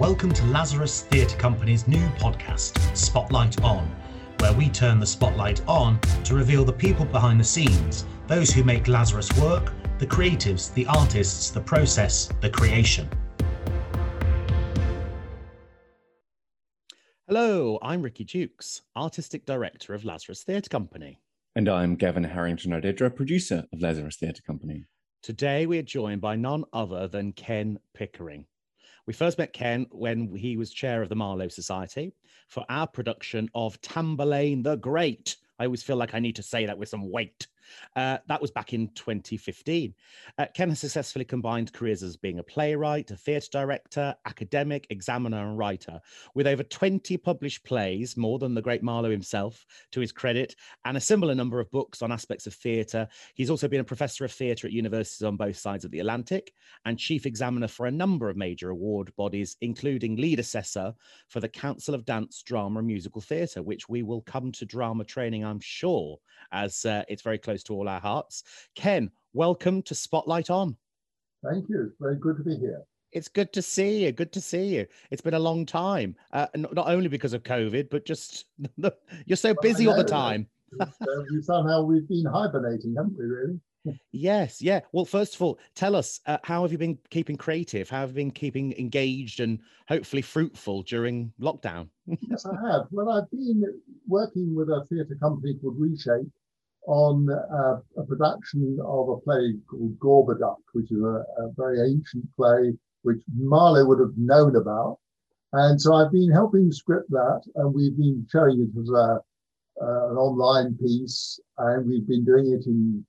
Welcome to Lazarus Theatre Company's new podcast, Spotlight On, where we turn the spotlight on to reveal the people behind the scenes, those who make Lazarus work, the creatives, the artists, the process, the creation. Hello, I'm Ricky Dukes, Artistic Director of Lazarus Theatre Company. And I'm Gavin Harrington Odedra, producer of Lazarus Theatre Company. Today we are joined by none other than Ken Pickering. We first met Ken when he was chair of the Marlowe Society for our production of Tamburlaine the Great. I always feel like I need to say that with some weight. Uh, that was back in 2015. Uh, Ken has successfully combined careers as being a playwright, a theatre director, academic, examiner, and writer, with over 20 published plays, more than the great Marlowe himself, to his credit, and a similar number of books on aspects of theatre. He's also been a professor of theatre at universities on both sides of the Atlantic and chief examiner for a number of major award bodies, including lead assessor for the Council of Dance, Drama, and Musical Theatre, which we will come to drama training, I'm sure, as uh, it's very close to all our hearts. Ken, welcome to Spotlight On. Thank you. It's very good to be here. It's good to see you. Good to see you. It's been a long time, uh, not only because of COVID, but just you're so busy all the time. uh, we somehow we've been hibernating, haven't we? Really? yes. Yeah. Well, first of all, tell us uh, how have you been keeping creative? How have you been keeping engaged and hopefully fruitful during lockdown? yes, I have. Well, I've been working with a theatre company called Reshape on uh, a production of a play called Gorboduc, which is a, a, very ancient play which Marlowe would have known about. And so I've been helping script that, and we've been showing it as a, uh, an online piece, and we've been doing it in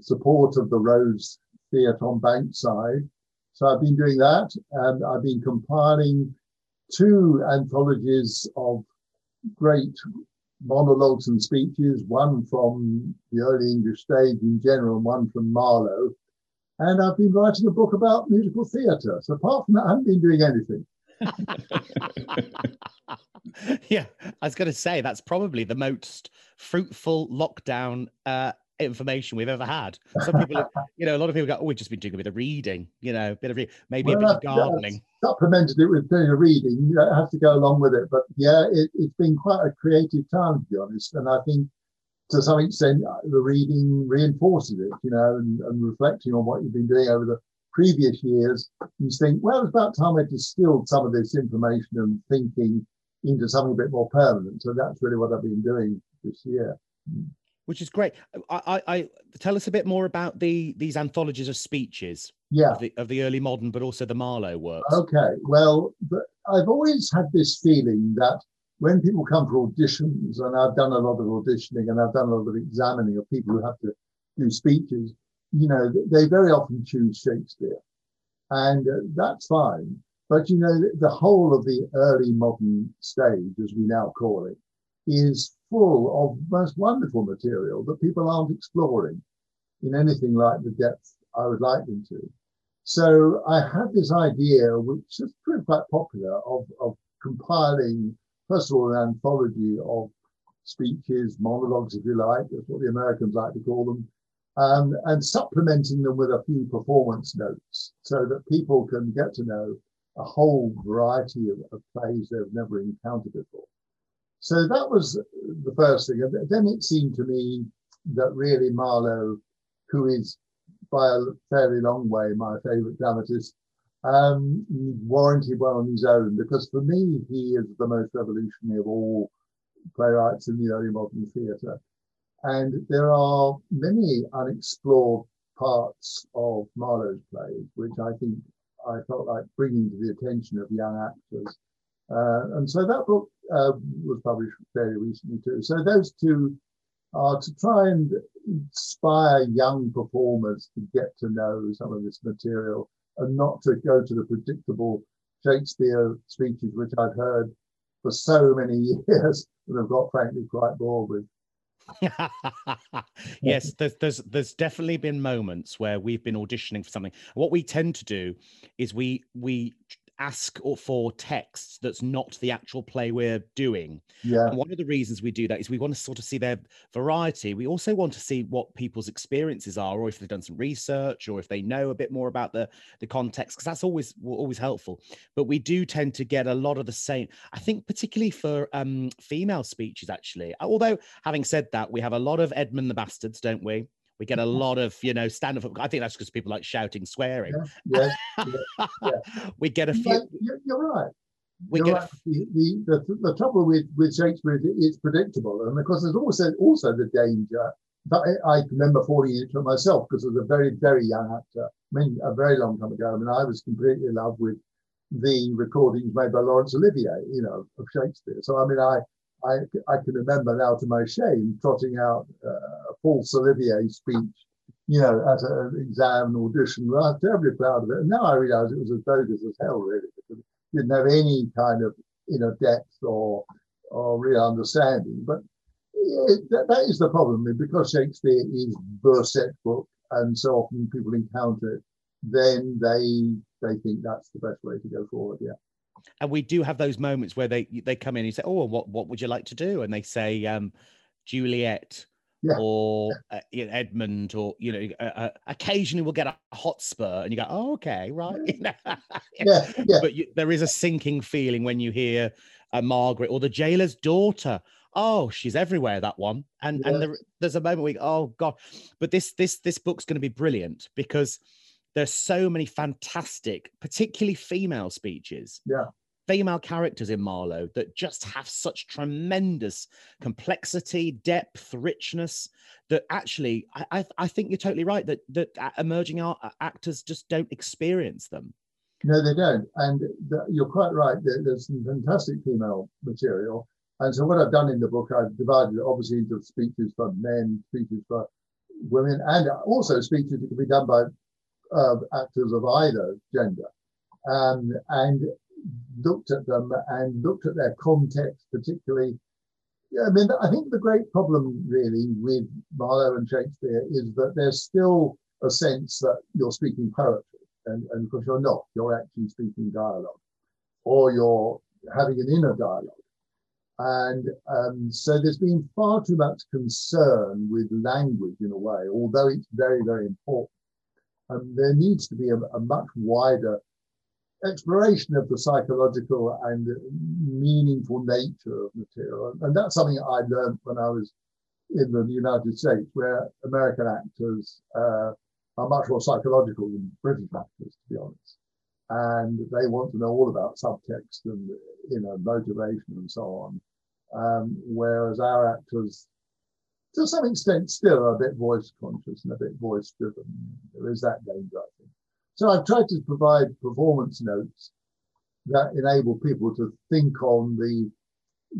support of the Rose Theatre on Bankside. So I've been doing that, and I've been compiling two anthologies of great monologues and speeches, one from the early English stage in general, and one from Marlowe. And I've been writing a book about musical theatre. So apart from that, I haven't been doing anything. yeah, I was going to say that's probably the most fruitful lockdown uh, information we've ever had. Some people, you know, a lot of people go, "Oh, we've just been doing a bit of reading, you know, a bit of re- maybe well, a bit of gardening." supplemented it with doing a reading. You have to go along with it, but yeah, it, has been quite a creative time to be honest. And I think to some extent uh, the reading reinforces it, you know, and, and reflecting on what you've been doing over the previous years, you think, well, it's about time I distilled some of this information and thinking into something a bit more permanent. So that's really what I've been doing this year. Hmm. Which is great. I, I, I, tell us a bit more about the these anthologies of speeches. Yeah, of the, of the early modern, but also the Marlowe works. Okay, well, I've always had this feeling that when people come for auditions, and I've done a lot of auditioning and I've done a lot of examining of people who have to do speeches, you know, they very often choose Shakespeare, and uh, that's fine. But you know, the whole of the early modern stage, as we now call it, is full of most wonderful material that people aren't exploring in anything like the depth I would like them to. So I had this idea, which is pretty quite popular, of, of compiling, first of all, an anthology of speeches, monologues, if you like, that's what the Americans like to call them, um, and supplementing them with a few performance notes so that people can get to know a whole variety of, of plays they've never encountered before. So that was the first thing. And then it seemed to me that really Marlowe, who is by a fairly long way my favourite dramatist, um, warranted well on his own because for me he is the most revolutionary of all playwrights in the early modern theatre. And there are many unexplored parts of Marlowe's plays, which I think I felt like bringing to the attention of young actors. Uh, and so that book uh, was published very recently too. So those two are to try and inspire young performers to get to know some of this material and not to go to the predictable Shakespeare speeches, which I've heard for so many years and have got frankly quite bored with. yes, there's, there's there's definitely been moments where we've been auditioning for something. What we tend to do is we we ask or for text that's not the actual play we're doing. Yeah. And one of the reasons we do that is we want to sort of see their variety. We also want to see what people's experiences are, or if they've done some research, or if they know a bit more about the the context, because that's always always helpful. But we do tend to get a lot of the same. I think particularly for um, female speeches, actually. Although having said that, we have a lot of Edmund the Bastards, don't we? We get a mm-hmm. lot of, you know, stand up. I think that's because people like shouting, swearing. Yeah, yeah, yeah. we get a few. you're, you're right. We You're get right. The, the, the, the trouble with, with Shakespeare is it's predictable. And of course, there's also, also the danger. But I, I remember falling into it myself because I was a very, very young actor. I mean, a very long time ago. I mean, I was completely in love with the recordings made by Laurence Olivier, you know, of Shakespeare. So, I mean, I, I, I can remember now to my shame trotting out uh, a false Olivier speech, you know, at an exam audition. Well, I was terribly proud of it. And now I realize it was as bogus as hell, really, because it didn't have any kind of inner depth or, or real understanding. But it, that, that is the problem. Because Shakespeare is the set book, and so often people encounter it, then they they think that's the best way to go forward. Yeah. And we do have those moments where they they come in and you say, "Oh, what what would you like to do?" And they say, um, "Juliet." Yeah. Or uh, you know, Edmund, or you know, uh, uh, occasionally we'll get a Hotspur, and you go, "Oh, okay, right." Yeah. Yeah. but you, there is a sinking feeling when you hear uh, Margaret or the jailer's daughter. Oh, she's everywhere. That one, and and there, there's a moment we, go, oh god, but this this this book's going to be brilliant because there's so many fantastic, particularly female speeches. Yeah. Female characters in Marlowe that just have such tremendous complexity, depth, richness that actually I, I, I think you're totally right that that uh, emerging art actors just don't experience them. No, they don't. And the, you're quite right. There, there's some fantastic female material. And so what I've done in the book, I've divided it obviously into speeches for men, speeches for women, and also speeches that can be done by uh, actors of either gender. Um, and looked at them and looked at their context, particularly. I mean, I think the great problem really with Marlowe and Shakespeare is that there's still a sense that you're speaking poetry, and, and of course you're not. You're actually speaking dialogue, or you're having an inner dialogue. And um, so there's been far too much concern with language in a way, although it's very, very important. There needs to be a, a much wider exploration of the psychological and meaningful nature of material. And that's something I learned when I was in the United States, where American actors uh, are much more psychological than British actors, to be honest. And they want to know all about subtext and you know motivation and so on. Um, whereas our actors, to some extent, still are a bit voice conscious and a bit voice driven. There is that danger, I think. So I've tried to provide performance notes that enable people to think on the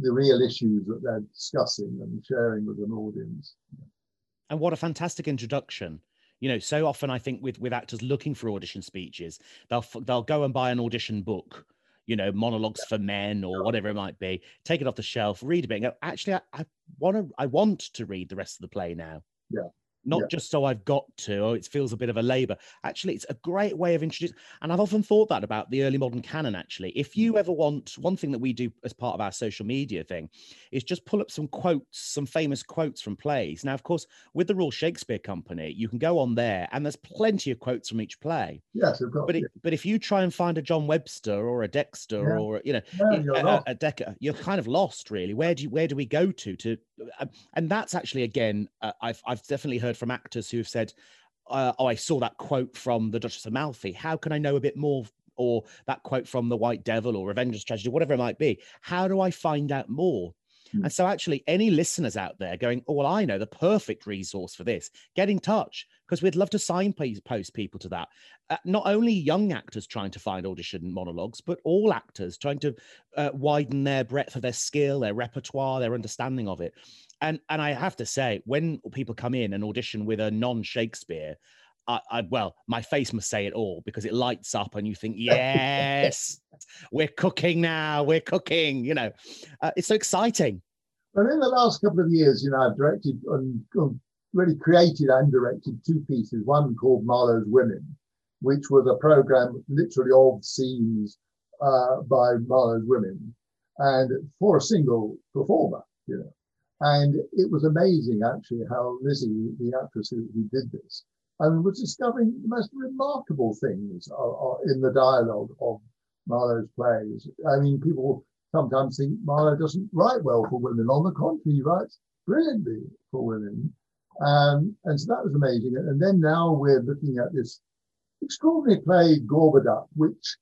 the real issues that they're discussing and sharing with an audience. And what a fantastic introduction. You know, so often I think with with actors looking for audition speeches, they'll they'll go and buy an audition book, you know, monologues for men or whatever it might be, take it off the shelf, read a bit, and go, actually, I, I want to I want to read the rest of the play now. Yeah. Not Yeah. just so I've got to, or it feels a bit of a labor. Actually, it's a great way of introducing. And I've often thought that about the early modern canon. Actually, if you ever want, one thing that we do as part of our social media thing is just pull up some quotes, some famous quotes from plays. Now, of course, with the Royal Shakespeare Company, you can go on there and there's plenty of quotes from each play. Yes, of course. But it, but if you try and find a John Webster or a Dexter Yeah. or you know yeah, a, you're a, a Dekker, you're kind of lost, really. Where do you, where do we go to to? uh, and that's actually again, uh, I've I've definitely heard from actors who have said, uh, "Oh, I saw that quote from the Duchess of Malfi. How can I know a bit more?" Or that quote from the White Devil or Revenge's Tragedy, whatever it might be. How do I find out more? Hmm. And so, actually, any listeners out there going, "Oh, well, I know the perfect resource for this," get in touch because we'd love to signpost people to that. Uh, not only young actors trying to find audition monologues, but all actors trying to uh, widen their breadth of their skill, their repertoire, their understanding of it. And and I have to say, when people come in and audition with a non-Shakespeare, I, I well, my face must say it all because it lights up, and you think, yes, we're cooking now, we're cooking. You know, uh, it's so exciting. But in the last couple of years, you know, I've directed and and really created and directed two pieces. One called Marlowe's Women, which was a program literally of scenes uh, by Marlowe's women, and for a single performer, you know. And it was amazing, actually, how Lizzie, the actress who, who did this, I mean, was discovering the most remarkable things in the dialogue of Marlowe's plays. I mean, people sometimes think Marlowe doesn't write well for women. On the contrary, he writes brilliantly for women. Um, and so that was amazing. And then now we're looking at this extraordinary play, Gorboduc, which,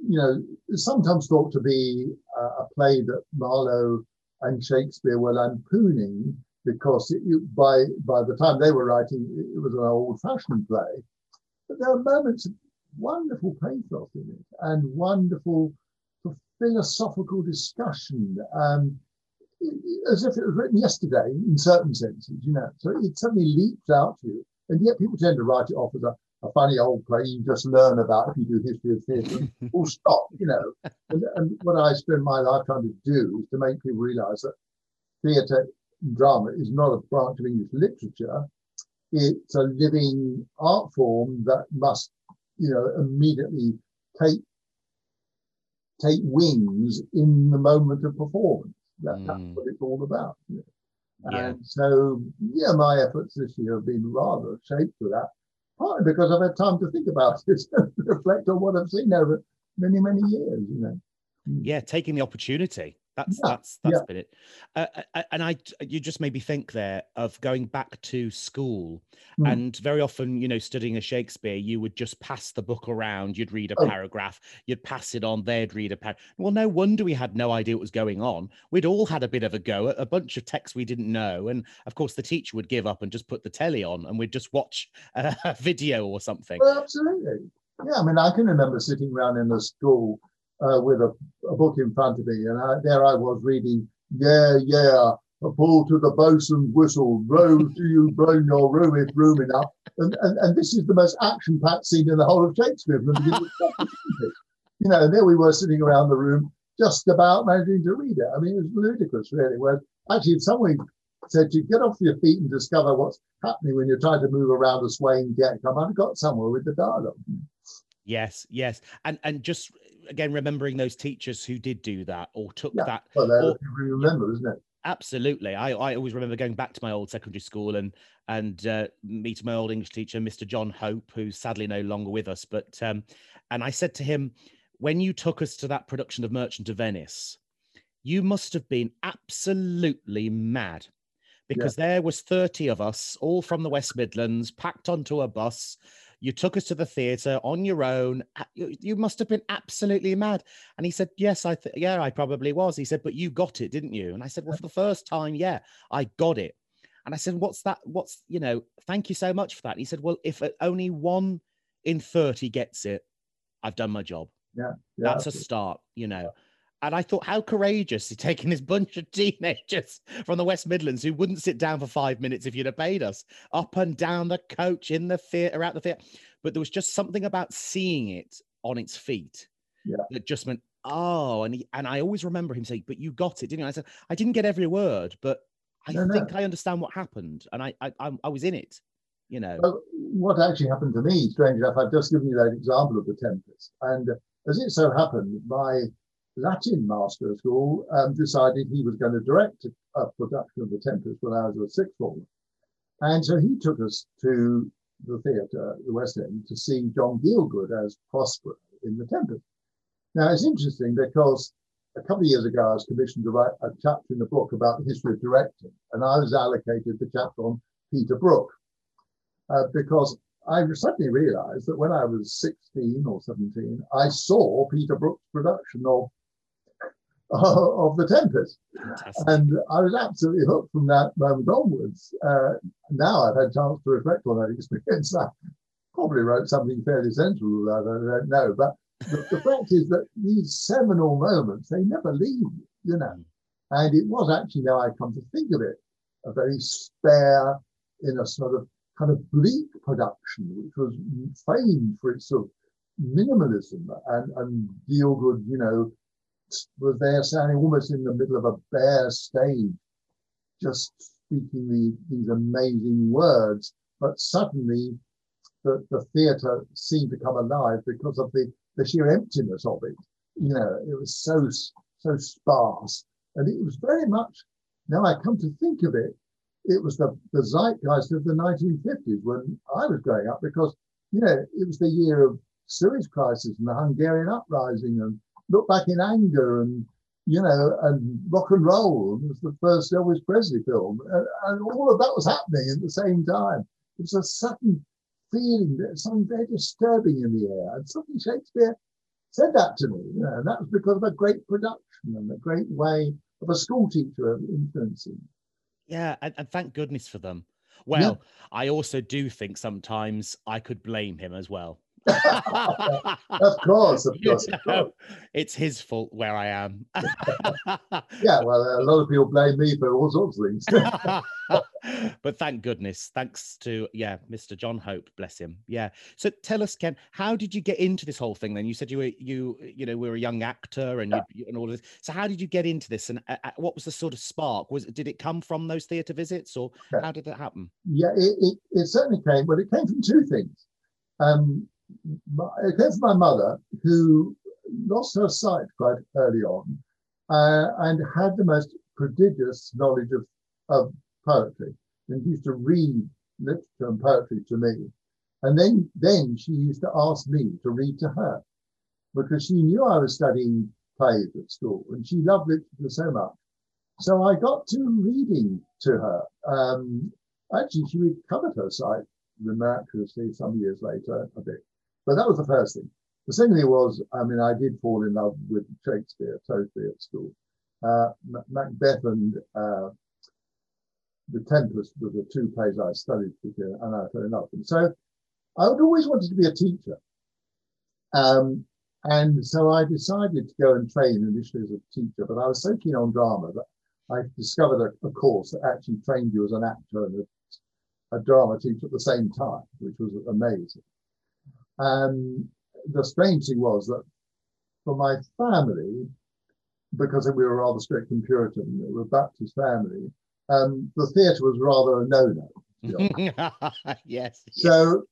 you know, is sometimes thought to be a play that Marlowe and Shakespeare were lampooning because it, by by the time they were writing, it was an old-fashioned play. But there are moments of wonderful pathos in it and wonderful philosophical discussion, um, as if it was written yesterday in certain senses, you know. So it suddenly leaps out to you, and yet people tend to write it off as a, a funny old play you just learn about if you do history of theatre. Full stop, you know. And, and what I spend my life trying to do is to make people realise that theatre drama is not a branch of English literature. It's a living art form that must, you know, immediately take take wings in the moment of performance. That, mm. That's what it's all about. You know? yeah. And so, yeah, my efforts this year have been rather shaped for that, partly because I've had time to think about it reflect on what I've seen over many, many years, you know. Mm. Yeah, taking the opportunity. That's yeah, that's that's yeah. been it. Uh, uh, uh, and I, you just made me think there of going back to school, mm. and very often, you know, studying a Shakespeare, you would just pass the book around. You'd read a oh. paragraph, you'd pass it on. They'd read a paragraph. Well, no wonder we had no idea what was going on. We'd all had a bit of a go at a bunch of texts we didn't know, and of course, the teacher would give up and just put the telly on, and we'd just watch a video or something. Well, absolutely. Yeah, I mean, I can remember sitting around in the school uh, with a, a, book in front of me, and I, there I was reading, yeah, yeah, a pull to the boatswain's whistle, row to you, blown your room if room enough. And, and, and this is the most action-packed scene in the whole of Shakespeare. you know, and there we were sitting around the room, just about managing to read it. I mean, it was ludicrous, really. Where actually, if someone said to get off your feet and discover what's happening when you're trying to move around a swaying deck, I might have got somewhere with the dialogue. Yes, yes, and and just again remembering those teachers who did do that or took yeah. that. Well, or, remember, isn't it? Absolutely. I, I always remember going back to my old secondary school and and uh, meeting my old English teacher, Mr. John Hope, who's sadly no longer with us. But um, and I said to him, when you took us to that production of Merchant of Venice, you must have been absolutely mad because yeah. there was 30 of us all from the West Midlands packed onto a bus you took us to the theater on your own. You, you must have been absolutely mad. And he said, Yes, I th- yeah, I probably was. He said, But you got it, didn't you? And I said, Well, for the first time, yeah, I got it. And I said, What's that? What's, you know, thank you so much for that. And he said, Well, if uh, only one in 30 gets it, I've done my job. Yeah. yeah That's a start, you know. And I thought, how courageous he taking this bunch of teenagers from the West Midlands who wouldn't sit down for five minutes if you'd have paid us, up and down the coach, in the theatre, out the theatre. But there was just something about seeing it on its feet yeah. that just meant, oh, and he, and I always remember him saying, but you got it, didn't you? I said, I didn't get every word, but I no, think no. I understand what happened, and I, I I was in it. You know. Well, what actually happened to me, strange enough, I've just given you that example of the Tempest, and as it so happened, my Latin master at school um, decided he was going to direct a production of The Tempest when I was a sixth form. And so he took us to the theatre, the West End, to see John Gielgud as Prospero in The Tempest. Now, it's interesting because a couple of years ago, I was commissioned to write a chapter in a book about the history of directing, and I was allocated the chapter on Peter Brook uh, because I suddenly realized that when I was 16 or 17, I saw Peter Brook's production of of the Tempest. Fantastic. And I was absolutely hooked from that moment onwards. Uh, now I've had a chance to reflect on that experience. I probably wrote something fairly central that I don't know. But the, the fact is that these seminal moments, they never leave, you know. Mm. And it was actually, now I come to think of it, a very spare, in a sort of kind of bleak production, which was famed for its sort of minimalism and, and Gielgud, you know, was there standing almost in the middle of a bare stage, just speaking the, these amazing words. But suddenly the, the theatre seemed to come alive because of the, the sheer emptiness of it. you know, it was so so sparse, and it was very much. Now I come to think of it, it was the, the zeitgeist of the 1950s when I was growing up, because you know it was the year of Suez crisis and the Hungarian uprising, and look back in anger and you know, and rock and roll was the first Elvis Presley film, and, and, all of that was happening at the same time. It was a sudden feeling that something very disturbing in the air, and something Shakespeare said that to me, you know, and that was because of a great production and a great way of a school teacher influencing. Yeah, and, and thank goodness for them. Well, yeah. I also do think sometimes I could blame him as well. of course, of course, of course. It's his fault where I am. yeah, well, a lot of people blame me for all sorts of things. but thank goodness, thanks to yeah, Mr. John Hope, bless him. Yeah. So tell us, Ken, how did you get into this whole thing? Then you said you were you you know we were a young actor and yeah. you, and all this. So how did you get into this, and uh, uh, what was the sort of spark? Was did it come from those theatre visits, or yeah. how did that happen? Yeah, it, it, it certainly came, but it came from two things. Um, from my mother, who lost her sight quite early on uh, and had the most prodigious knowledge of, of poetry and used to read literature and poetry to me. And then, then she used to ask me to read to her because she knew I was studying plays at school and she loved literature so much. So I got to reading to her. Um, actually, she recovered her sight miraculously some years later, a bit. But that was the first thing. The second thing was, I mean, I did fall in love with Shakespeare totally at school. Uh, Macbeth and uh, The Tempest were the two plays I studied together, and I fell in love them. So I would always wanted to be a teacher. Um, and so I decided to go and train initially as a teacher, but I was so keen on drama that I discovered a, a course that actually trained you as an actor and a, a drama teacher at the same time, which was amazing. Um, the strange thing was that for my family, because we were rather strict and Puritan, we were a Baptist family, um, the theatre was rather a no-no. yes. So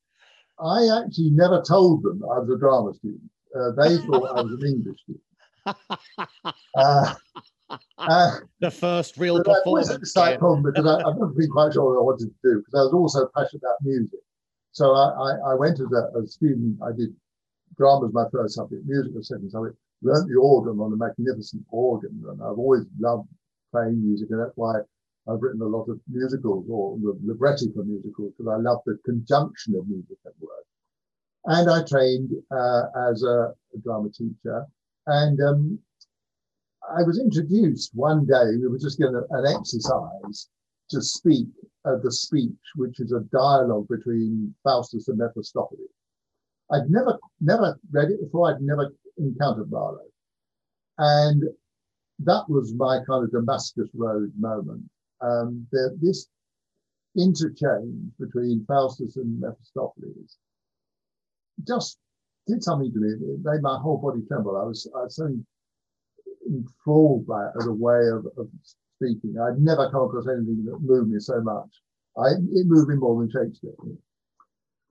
I actually never told them I was a drama student. Uh, they thought I was an English student. Uh, uh, the first real performance. That was a slight problem because I, I've never been quite sure what I wanted to do because I was also passionate about music. So I, I, went as a, a, student, I did drama as my first subject, music as second subject, learned the organ on a magnificent organ. And I've always loved playing music, and that's why I've written a lot of musicals or libretti for musicals, because I love the conjunction of music and work. And I trained uh, as a, a, drama teacher. And um, I was introduced one day, we were just given an exercise to speak uh, the speech, which is a dialogue between Faustus and Mephistopheles. I'd never never read it before. I'd never encountered Marlowe, and that was my kind of Damascus Road moment. Um, this interchange between Faustus and Mephistopheles just did something to me. It made my whole body tremble. I was, I was so enthralled by it as a way of, of speaking. I'd never come across anything that moved me so much. I, it moved me more than Shakespeare.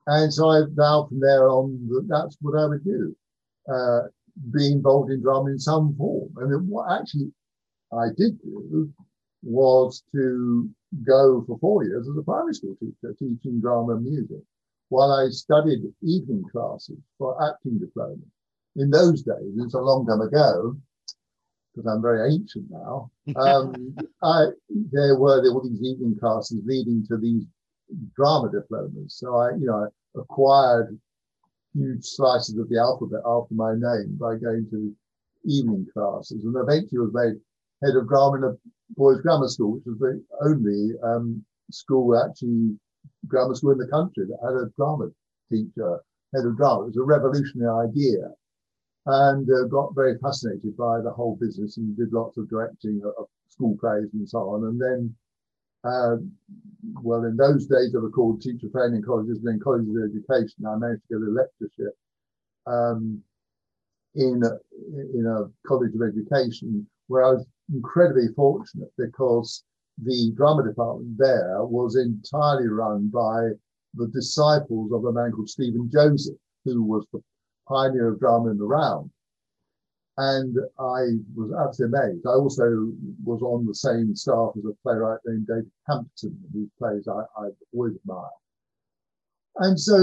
And so I vowed from there on that that's what I would do, uh, be involved in drama in some form. And what actually I did do was to go for four years as a primary school teacher, teaching drama and music, while I studied evening classes for acting diploma. In those days, it's a long time ago, because I'm very ancient now, um, I, there were there were these evening classes leading to these drama diplomas. So I, you know, I acquired huge slices of the alphabet after my name by going to evening classes, and eventually was made head of drama in a boys' grammar school, which was the only um, school actually grammar school in the country that had a drama teacher head of drama. It was a revolutionary idea and uh, got very fascinated by the whole business and did lots of directing of school plays and so on. And then, uh, well, in those days they were called teacher training colleges and then colleges of education. I managed to get a lectureship um, in, in a college of education where I was incredibly fortunate because the drama department there was entirely run by the disciples of a man called Stephen Joseph, who was the pioneer of drama in the round. and I was absolutely amazed. I also was on the same staff as a playwright named David Campton, whose plays I, I always admire. And so,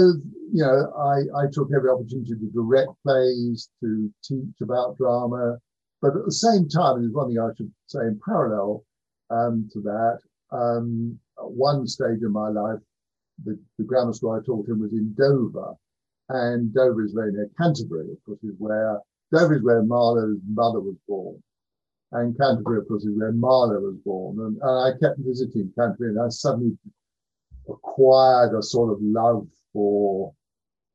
you know, I, I took every opportunity to direct plays, to teach about drama, but at the same time, there's one thing I should say in parallel um, to that. Um, one stage in my life, the, the grammar school I taught in was in Dover, and Dover is very near Canterbury, of course, is where Dover is where Marlowe's mother was born. And Canterbury, of course, is where Marlowe was born. And, and I kept visiting Canterbury, and I suddenly acquired a sort of love for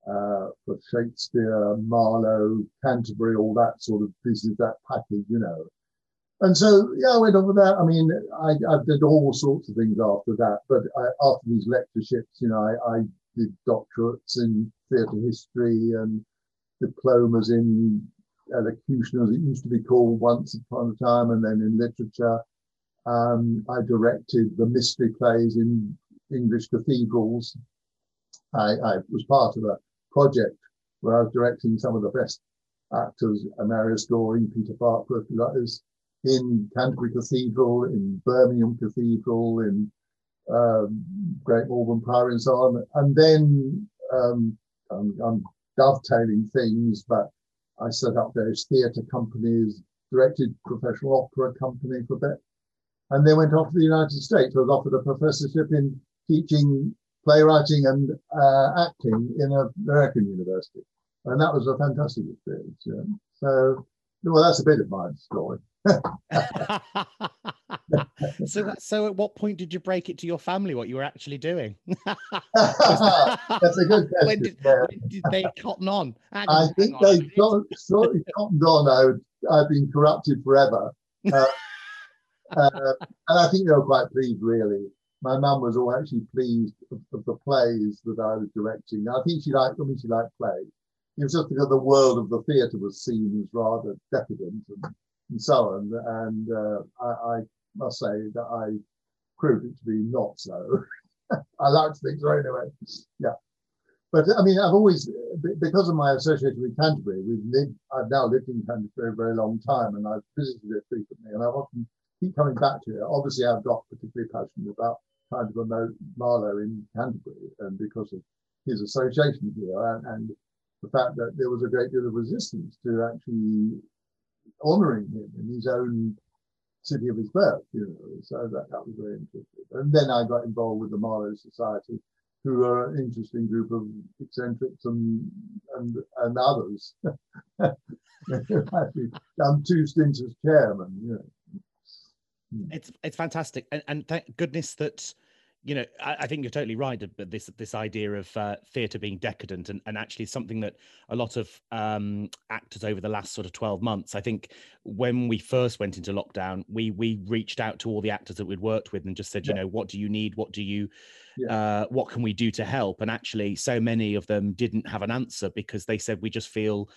uh, for Shakespeare, Marlowe, Canterbury, all that sort of business, that package, you know. And so, yeah, I went on with that. I mean, I, I did all sorts of things after that. But I, after these lectureships, you know, I, I did doctorates in theatre history and diplomas in elocution, as it used to be called once upon a time, and then in literature. Um, I directed the mystery plays in English cathedrals. I, I, was part of a project where I was directing some of the best actors, Marius Goring, Peter others, in Canterbury Cathedral, in Birmingham Cathedral, in um, Great Malvern Priory, and so on. And then um, I'm, I'm dovetailing things, but I set up various theatre companies, directed professional opera company for a bit, and then went off to the United States. I was offered a professorship in teaching playwriting and uh, acting in an American university, and that was a fantastic experience. Yeah. So, well, that's a bit of my story. so, so at what point did you break it to your family what you were actually doing? That's a good question. When did, when did they cotton on? Hang I think they sort of cottoned on. I, I've been corrupted forever. Uh, uh, and I think they were quite pleased, really. My mum was all actually pleased of, of, the plays that I was directing. I think she liked, I mean, she liked plays. It was just because the world of the theatre was seen as rather decadent and and so on. And uh, I, I, must say that I proved it to be not so. I like to think so anyway. Yeah. But I mean, I've always, because of my association with Canterbury, we've lived, I've now lived in Canterbury for a very long time and I've visited it frequently and I've often keep coming back to it. Obviously, I've got particularly passionate about trying to promote Marlowe in Canterbury and because of his association here and, and the fact that there was a great deal of resistance to actually honouring him in his own city of his birth, you know. So that, that was very interesting. And then I got involved with the Marlowe Society, who are an interesting group of eccentrics and and and others. I'm two stints as chairman, you know. Hmm. It's it's fantastic, and, and thank goodness that you know, I, I, think you're totally right. But this this idea of uh, theatre being decadent and, and actually something that a lot of um, actors over the last sort of 12 months, I think when we first went into lockdown, we we reached out to all the actors that we'd worked with and just said, yeah. you know, what do you need? What do you, yeah. uh, what can we do to help? And actually, so many of them didn't have an answer because they said we just feel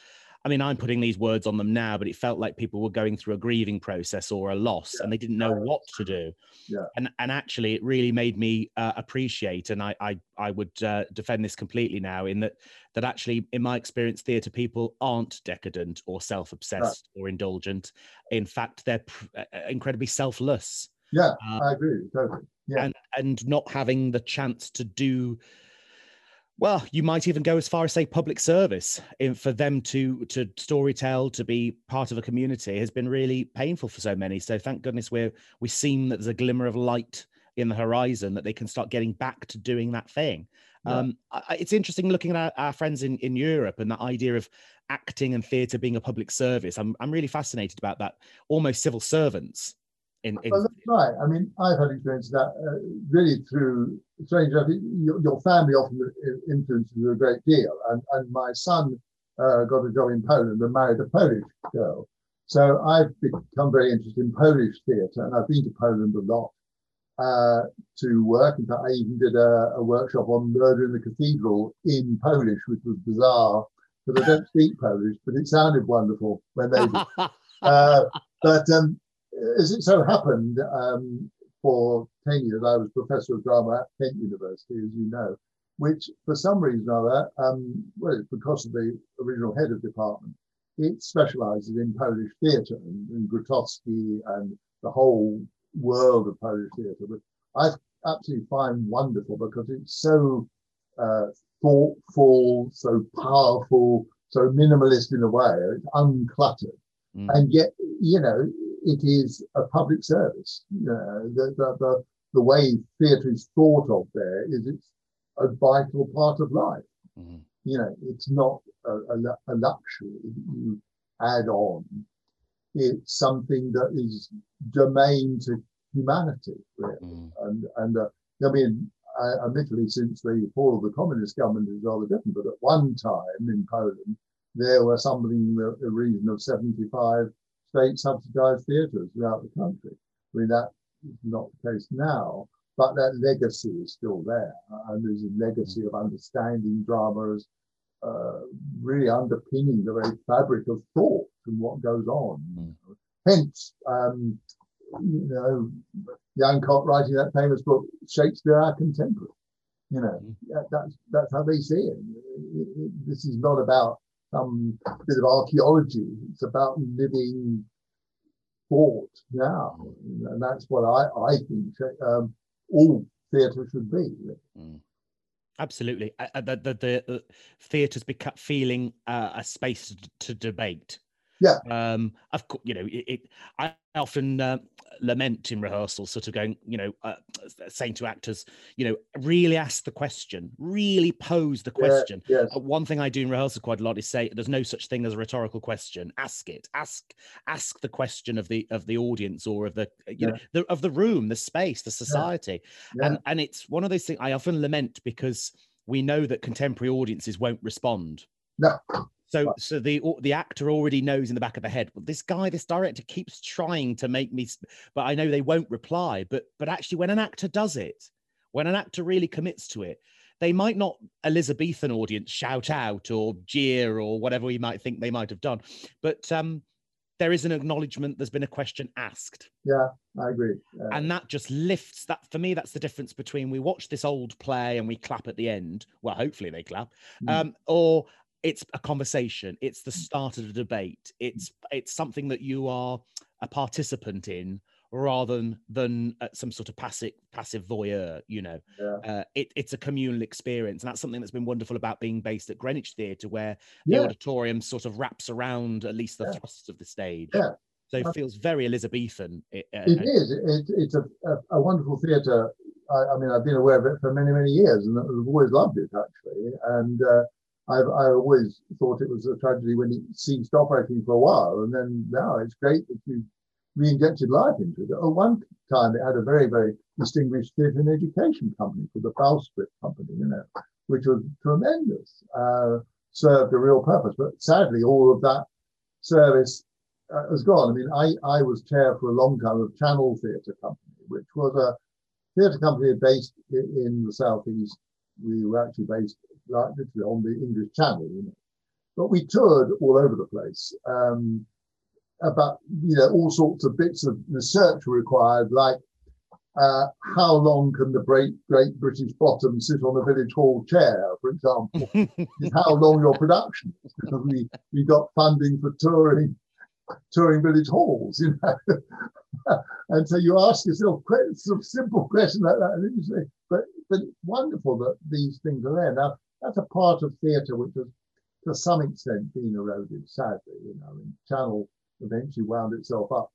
I mean, I'm putting these words on them now, but it felt like people were going through a grieving process or a loss yeah. and they didn't know what to do. Yeah. And and actually, it really made me uh, appreciate, and I I, I would uh, defend this completely now in that that actually, in my experience, theatre people aren't decadent or self-obsessed right. or indulgent. In fact, they're pr- uh, uh, incredibly selfless. Yeah, um, I agree totally. Yeah. And and not having the chance to do well you might even go as far as say public service. In, for them to to storytell to be part of a community has been really painful for so many. So thank goodness we're we seem that there's a glimmer of light in the horizon that they can start getting back to doing that thing. Yeah. um, I, it's interesting looking at our, our, friends in, in europe and that idea of acting and theatre being a public service. I'm, I'm really fascinated about that. Almost civil servants in, in... Well, that's right. I mean, I've had experience of that uh, really through strange. Your, your, family often influences you a great deal. And, and my son uh, got a job in Poland and married a Polish girl. So I've become very interested in Polish theatre, and I've been to Poland a lot uh, to work. In fact, I even did a, a, workshop on Murder in the Cathedral in Polish, which was bizarre because I don't speak Polish, but it sounded wonderful when they did. uh, but um, as it so happened, um, for 10 years, I was professor of drama at Kent University, as you know, which for some reason or other, um, well, it's because of the original head of department, it specializes in Polish theatre and, and Grotowski and the whole world of Polish theatre, which I absolutely find wonderful because it's so uh, thoughtful, so powerful, so minimalist in a way. It's uncluttered, mm. and yet you know it is a public service. You know, the, the, the, the way theatre is thought of there is it's a vital part of life. Mm. You know, it's not a, a, a luxury you add on. It's something that is germane to humanity, really. Mm. And and uh, I mean, uh, admittedly, since the fall of the communist government is rather different, but at one time in Poland, there were something in the region of 75 state subsidized theatres throughout the country. I mean, that is not the case now, but that legacy is still there. And there's a legacy of understanding drama as uh, really underpinning the very fabric of thought and what goes on. Mm. Hence, um, you know, Jan Kott writing that famous book, Shakespeare Our Contemporary. You know, mm. that's that's how they see it. This is not about some bit of archaeology. It's about living thought now, and that's what I I think um, all theatre should be. Mm. Absolutely, uh, the the, the theatre's become feeling uh, a space to, to debate yeah. Um, of course, you know, it, it I often uh, lament in rehearsals, sort of going, you know, uh, saying to actors, you know, really ask the question, really pose the question. Yeah, yes. uh, one thing I do in rehearsal quite a lot is say, "There's no such thing as a rhetorical question. Ask it. Ask ask the question of the of the audience or of the you yeah. know the, of the room, the space, the society." Yeah. And and it's one of those things I often lament because we know that contemporary audiences won't respond. No. So, so the the actor already knows in the back of the head. Well, this guy, this director, keeps trying to make me, but I know they won't reply. But but actually, when an actor does it, when an actor really commits to it, they might not Elizabethan audience shout out or jeer or whatever we might think they might have done, but um, there is an acknowledgement. There's been a question asked. Yeah, I agree. Uh, and that just lifts that for me. That's the difference between we watch this old play and we clap at the end. Well, hopefully they clap, mm. um, or it's a conversation it's the mm. start of a debate it's it's something that you are a participant in rather than than uh, some sort of passive passive voyeur you know? Yeah. uh, it, it's a communal experience and that's something that's been wonderful about being based at greenwich theatre where the auditorium sort of wraps around at least the yeah. thrusts of the stage. Yeah. So it feels very elizabethan it, uh, it is it, it's a, a, a wonderful theatre. I, I, mean i've been aware of it for many many years and i've always loved it actually and uh, I've, I always thought it was a tragedy when it ceased operating for a while, and then now it's great that you re-injected life into it. At one time, it had a very, very distinguished theatre and education company called the Bowsprit Company, you know, which was tremendous, uh, served a real purpose. But sadly, all of that service uh, has gone. I mean, I, I was chair for a long time of Channel Theatre Company, which was a theatre company based in the southeast. We were actually based like literally on the English Channel, you know. But we toured all over the place. Um, about you know all sorts of bits of research required, like uh, how long can the great Great British Bottom sit on a village hall chair, for example? how long your production is, because we we got funding for touring touring village halls, you know. and so you ask yourself some simple question like that, and you say, but but it's wonderful that these things are there. Now that's a part of theatre which has to some extent been eroded, sadly. You know, and Channel eventually wound itself up.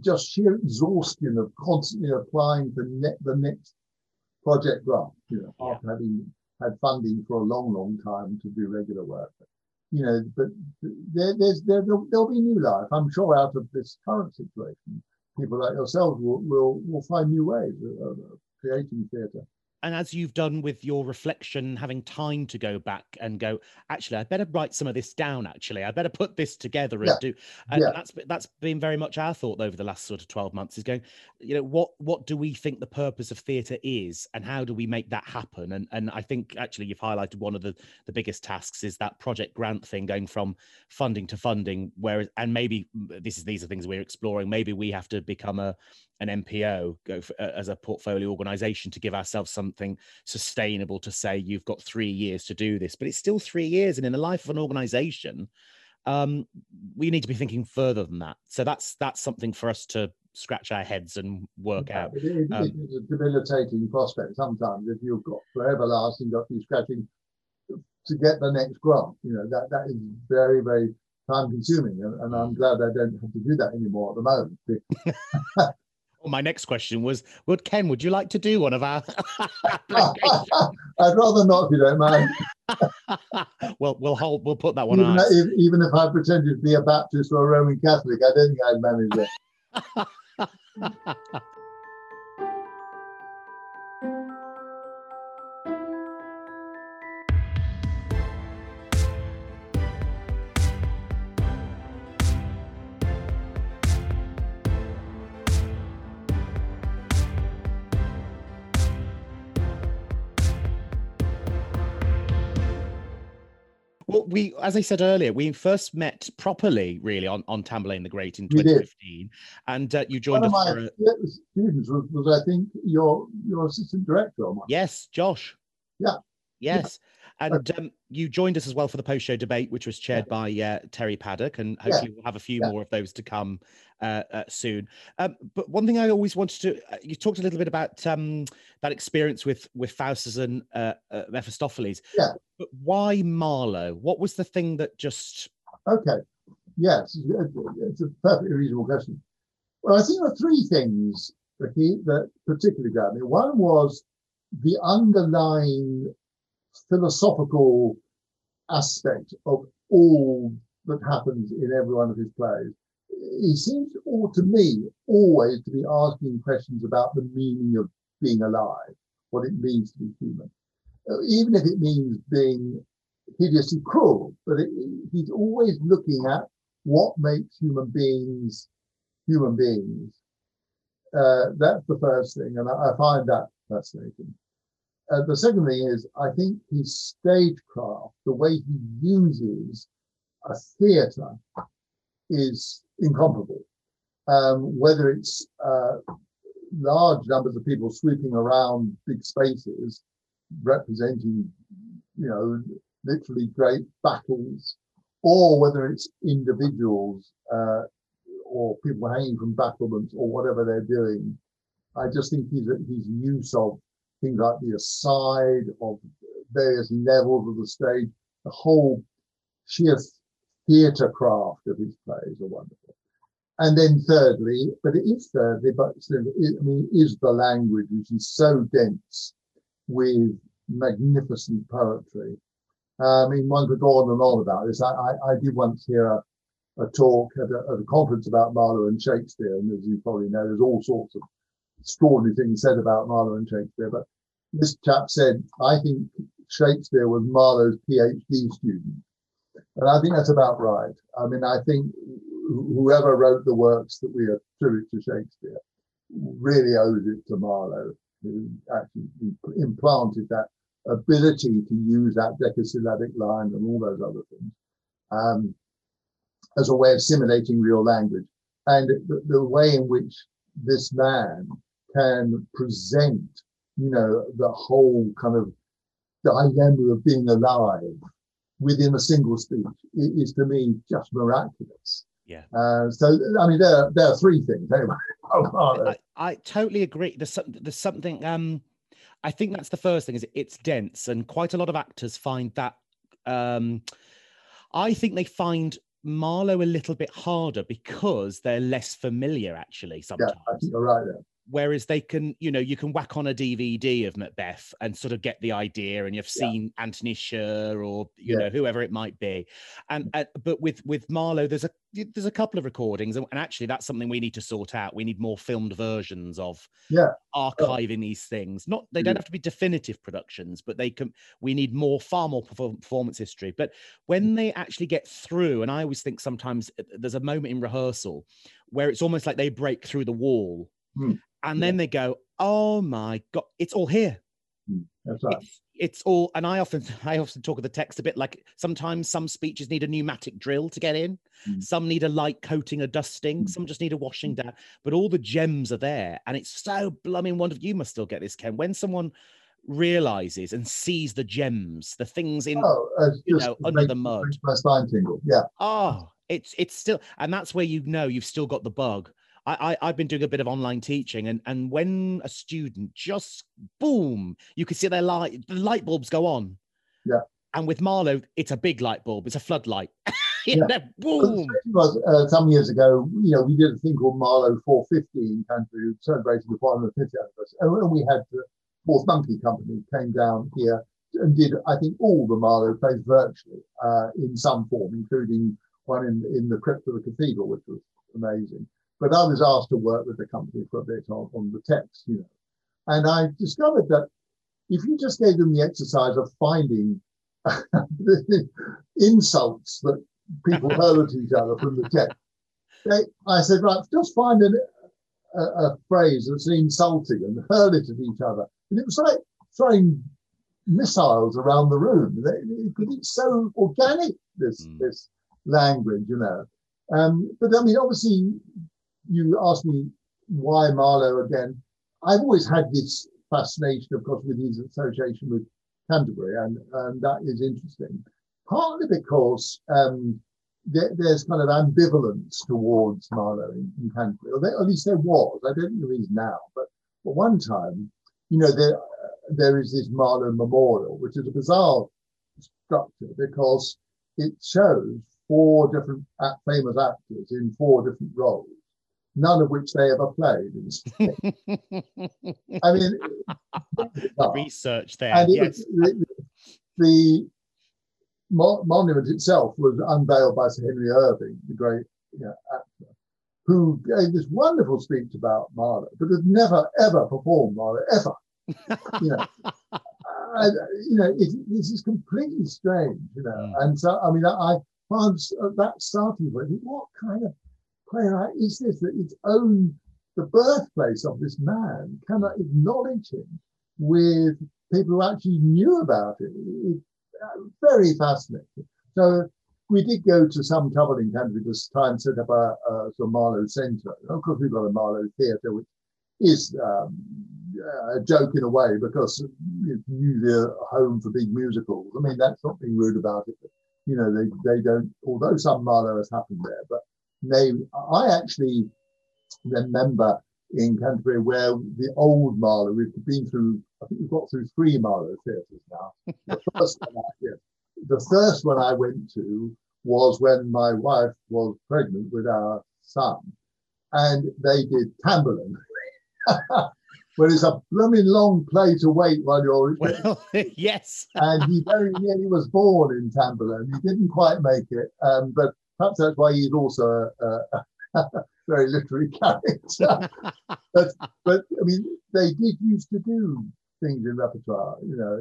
Just sheer exhaustion of constantly applying for net, the next project grant, you know, yeah. after having had funding for a long, long time to do regular work. You know, but there, there's there, there'll, there'll be new life. I'm sure out of this current situation, people like yourselves will will, will find new ways of, of creating theatre and as you've done with your reflection, having time to go back and go, actually, I better write some of this down. Actually, I better put this together and yeah. do. And yeah. that's that's been very much our thought over the last sort of twelve months. Is going, you know, what what do we think the purpose of theatre is, and how do we make that happen? And and I think actually you've highlighted one of the the biggest tasks is that project grant thing, going from funding to funding. Whereas, and maybe this is these are things we're exploring. Maybe we have to become a an MPO go for, uh, as a portfolio organization to give ourselves something sustainable to say you've got three years to do this, but it's still three years. And in the life of an organization, um, we need to be thinking further than that. So that's that's something for us to scratch our heads and work Yeah, out. It, it- Um, it is a debilitating prospect sometimes if you've got for everlasting got to be scratching to get the next grant. You know, that, that is very, very time consuming. And, and Mm. I'm glad I don't have to do that anymore at the moment. Well, my next question was, would Ken, would you like to do one of our? I'd rather not if you don't mind. well, we'll hold, we'll put that one Even, on. if, even if I pretended to be a Baptist or a Roman Catholic, I don't think I'd manage it. we, as I said earlier, we first met properly, really, on on Tamburlaine the Great in 2015, and uh, you joined One of us my for a, students was, was, I think, your your assistant director yes, Josh. Yeah. Yes, and um, you joined us as well for the post-show debate, which was chaired by uh, Terri Paddock, and hopefully we'll have a few Yeah. more of those to come uh, uh, soon. Um, but one thing I always wanted to, uh, you talked a little bit about um, that experience with with Faustus and uh, uh, Mephistopheles. Yeah. But why Marlowe? What was the thing that just Okay. Yes, it's a- it's a perfectly reasonable question. Well, I think there are three things Ricky, that particularly grabbed me. One was the underlying philosophical aspect of all that happens in every one of his plays. He seems, or to me, always to be asking questions about the meaning of being alive, what it means to be human, Uh, even if it means being hideously cruel. But it, he's always looking at what makes human beings human beings. Uh, that's the first thing, and I, I find that fascinating. Uh, the second thing is, I think his stagecraft, the way he uses a theatre, is incomparable. Um, whether it's uh, large numbers of people sweeping around big spaces, representing, you know, literally great battles, or whether it's individuals uh, or people hanging from battlements or whatever they're doing. I just think his, his use of things like the aside of various levels of the stage, the whole sheer theatre craft of his plays are wonderful. And then thirdly, but it is thirdly, but it, I mean, is the language which is so dense with magnificent poetry. Uh, I mean, one could go on and on about this. I, I, I did once hear a, a talk at a, at a conference about Marlowe and Shakespeare, and as you probably know, there's all sorts of extraordinary things said about Marlowe and Shakespeare. But this chap said, I think Shakespeare was Marlowe's PhD student. And I think that's about right. I mean, I think wh- whoever wrote the works that we attribute to Shakespeare really owes it to Marlowe, who actually implanted that ability to use that decasyllabic line and all those other things um, as a way of simulating real language. And the, the way in which this man can present, you know, the whole kind of dilemma of being alive within a single speech is to me just miraculous. Yeah. Uh, so I mean, there there are three things anyway. Oh. I, I totally agree. There's some, there's something. Um, I think that's the first thing. Is it's dense, and quite a lot of actors find that. Um, I think they find Marlowe a little bit harder because they're less familiar. Actually, yeah, sometimes. I think you're right there. Whereas they can, you know, you can whack on a DVD of Macbeth and sort of get the idea, and you've Yeah. seen Anthony Sher or you Yeah. know whoever it might be, and uh, but with with Marlowe, there's a there's a couple of recordings, and, and actually that's something we need to sort out. We need more filmed versions of Yeah. archiving these things. Not they don't have to be definitive productions, but they can. We need more, far more performance history. But when they actually get through, and I always think sometimes uh, there's a moment in rehearsal where it's almost like they break through the wall Hmm. And then they go, "Oh my god, it's all here. That's right. It's, it's all." And I often, I often talk of the text a bit like sometimes some speeches need a pneumatic drill to get in, Hmm. some need a light coating, a dusting, Hmm. some just need a washing down. But all the gems are there, and it's so blooming wonderful. You must still get this, Ken. When someone realizes and sees the gems, the things in Oh, it's you know, under makes- the mud. My spine tingle. Yeah. Oh, it's it's still, and that's where you know you've still got the bug. I, I I've been doing a bit of online teaching, and and when a student just boom, you can see their light the light bulbs go on. Yeah. And with Marlowe, it's a big light bulb. It's a floodlight. Yeah. boom. was, uh, some years ago, you know, we did a thing called Marlowe 450 in Canterbury, celebrating the 450th anniversary. And we had the Fourth Monkey Company came down here and did, I think, all the Marlowe plays virtually uh, in some form, including one in, in the crypt of the cathedral, which was amazing. But I was asked to work with the company for a bit on, on the text, you know. And I discovered that if you just gave them the exercise of finding the insults that people hurl at each other from the text. They, I said, right, just find an, a, a phrase that's insulting and hurl it at each other. And it was like throwing missiles around the room because it's so organic, this, Mm. this language, you know. Um, but I mean, obviously, you asked me why Marlowe again. I've always had this fascination, of course, with his association with Canterbury, and, and that is interesting. Partly because um, there, there's kind of ambivalence towards Marlowe in, in Canterbury, or there, at least there was. I don't know if he's now, but at one time, you know, there there is this Marlowe Memorial, which is a bizarre structure because it shows four different famous actors in four different roles, none of which they ever played. I mean, bizarre. Research there. and yes. was, the, the mo- monument itself was unveiled by Sir Henry Irving, the great you know, actor, who gave this wonderful speech about Marlowe, but had never ever performed Marlowe ever. You know, and, you know, it, this is completely strange. You know, Mm. and so I mean, I, I found uh, that starting point. What kind of playwright is this that its own the birthplace of this man cannot acknowledge him with people who actually knew about it. It- uh, very fascinating. So we did go to some trouble in Canterbury to try and set up a, a Marlowe Centre. Of course, we've got a Marlowe Theatre, which is um, a joke in a way because it's usually a home for big musicals. I mean, that's not being rude about it. But, you know, they, they don't, although some Marlowe has happened there, but they, I actually remember in Canterbury where the old Marlowe, we've been through, I think we've got through three Marlowe theatres now. The first one, I, yeah, the first one I went to was when my wife was pregnant with our son, and they did Tamburlaine. Well, it's a blooming long play to wait while you're. Well, yes. and he very nearly was born in Tamburlaine. He didn't quite make it, um, but perhaps that's why he's also a, a, very literary character. but, but I mean, they did used to do things in repertoire, you know,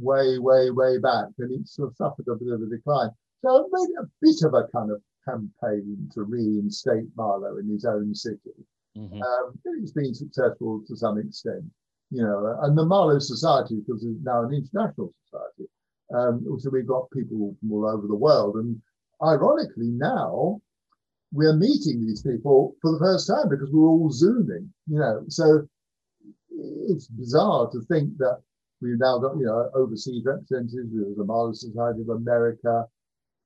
way, way, way back, and it sort of suffered a bit of a decline. So it made a bit of a kind of campaign to reinstate Marlowe in his own city. Mhm. Um, it's been successful to some extent, you know, and the Marlowe Society, because it's now an international society, um, so we've got people from all over the world. And ironically, now we're meeting these people for the first time because we're all Zooming, you know. So it's bizarre to think that we've now got, you know, overseas representatives. There's the Marlowe Society of America.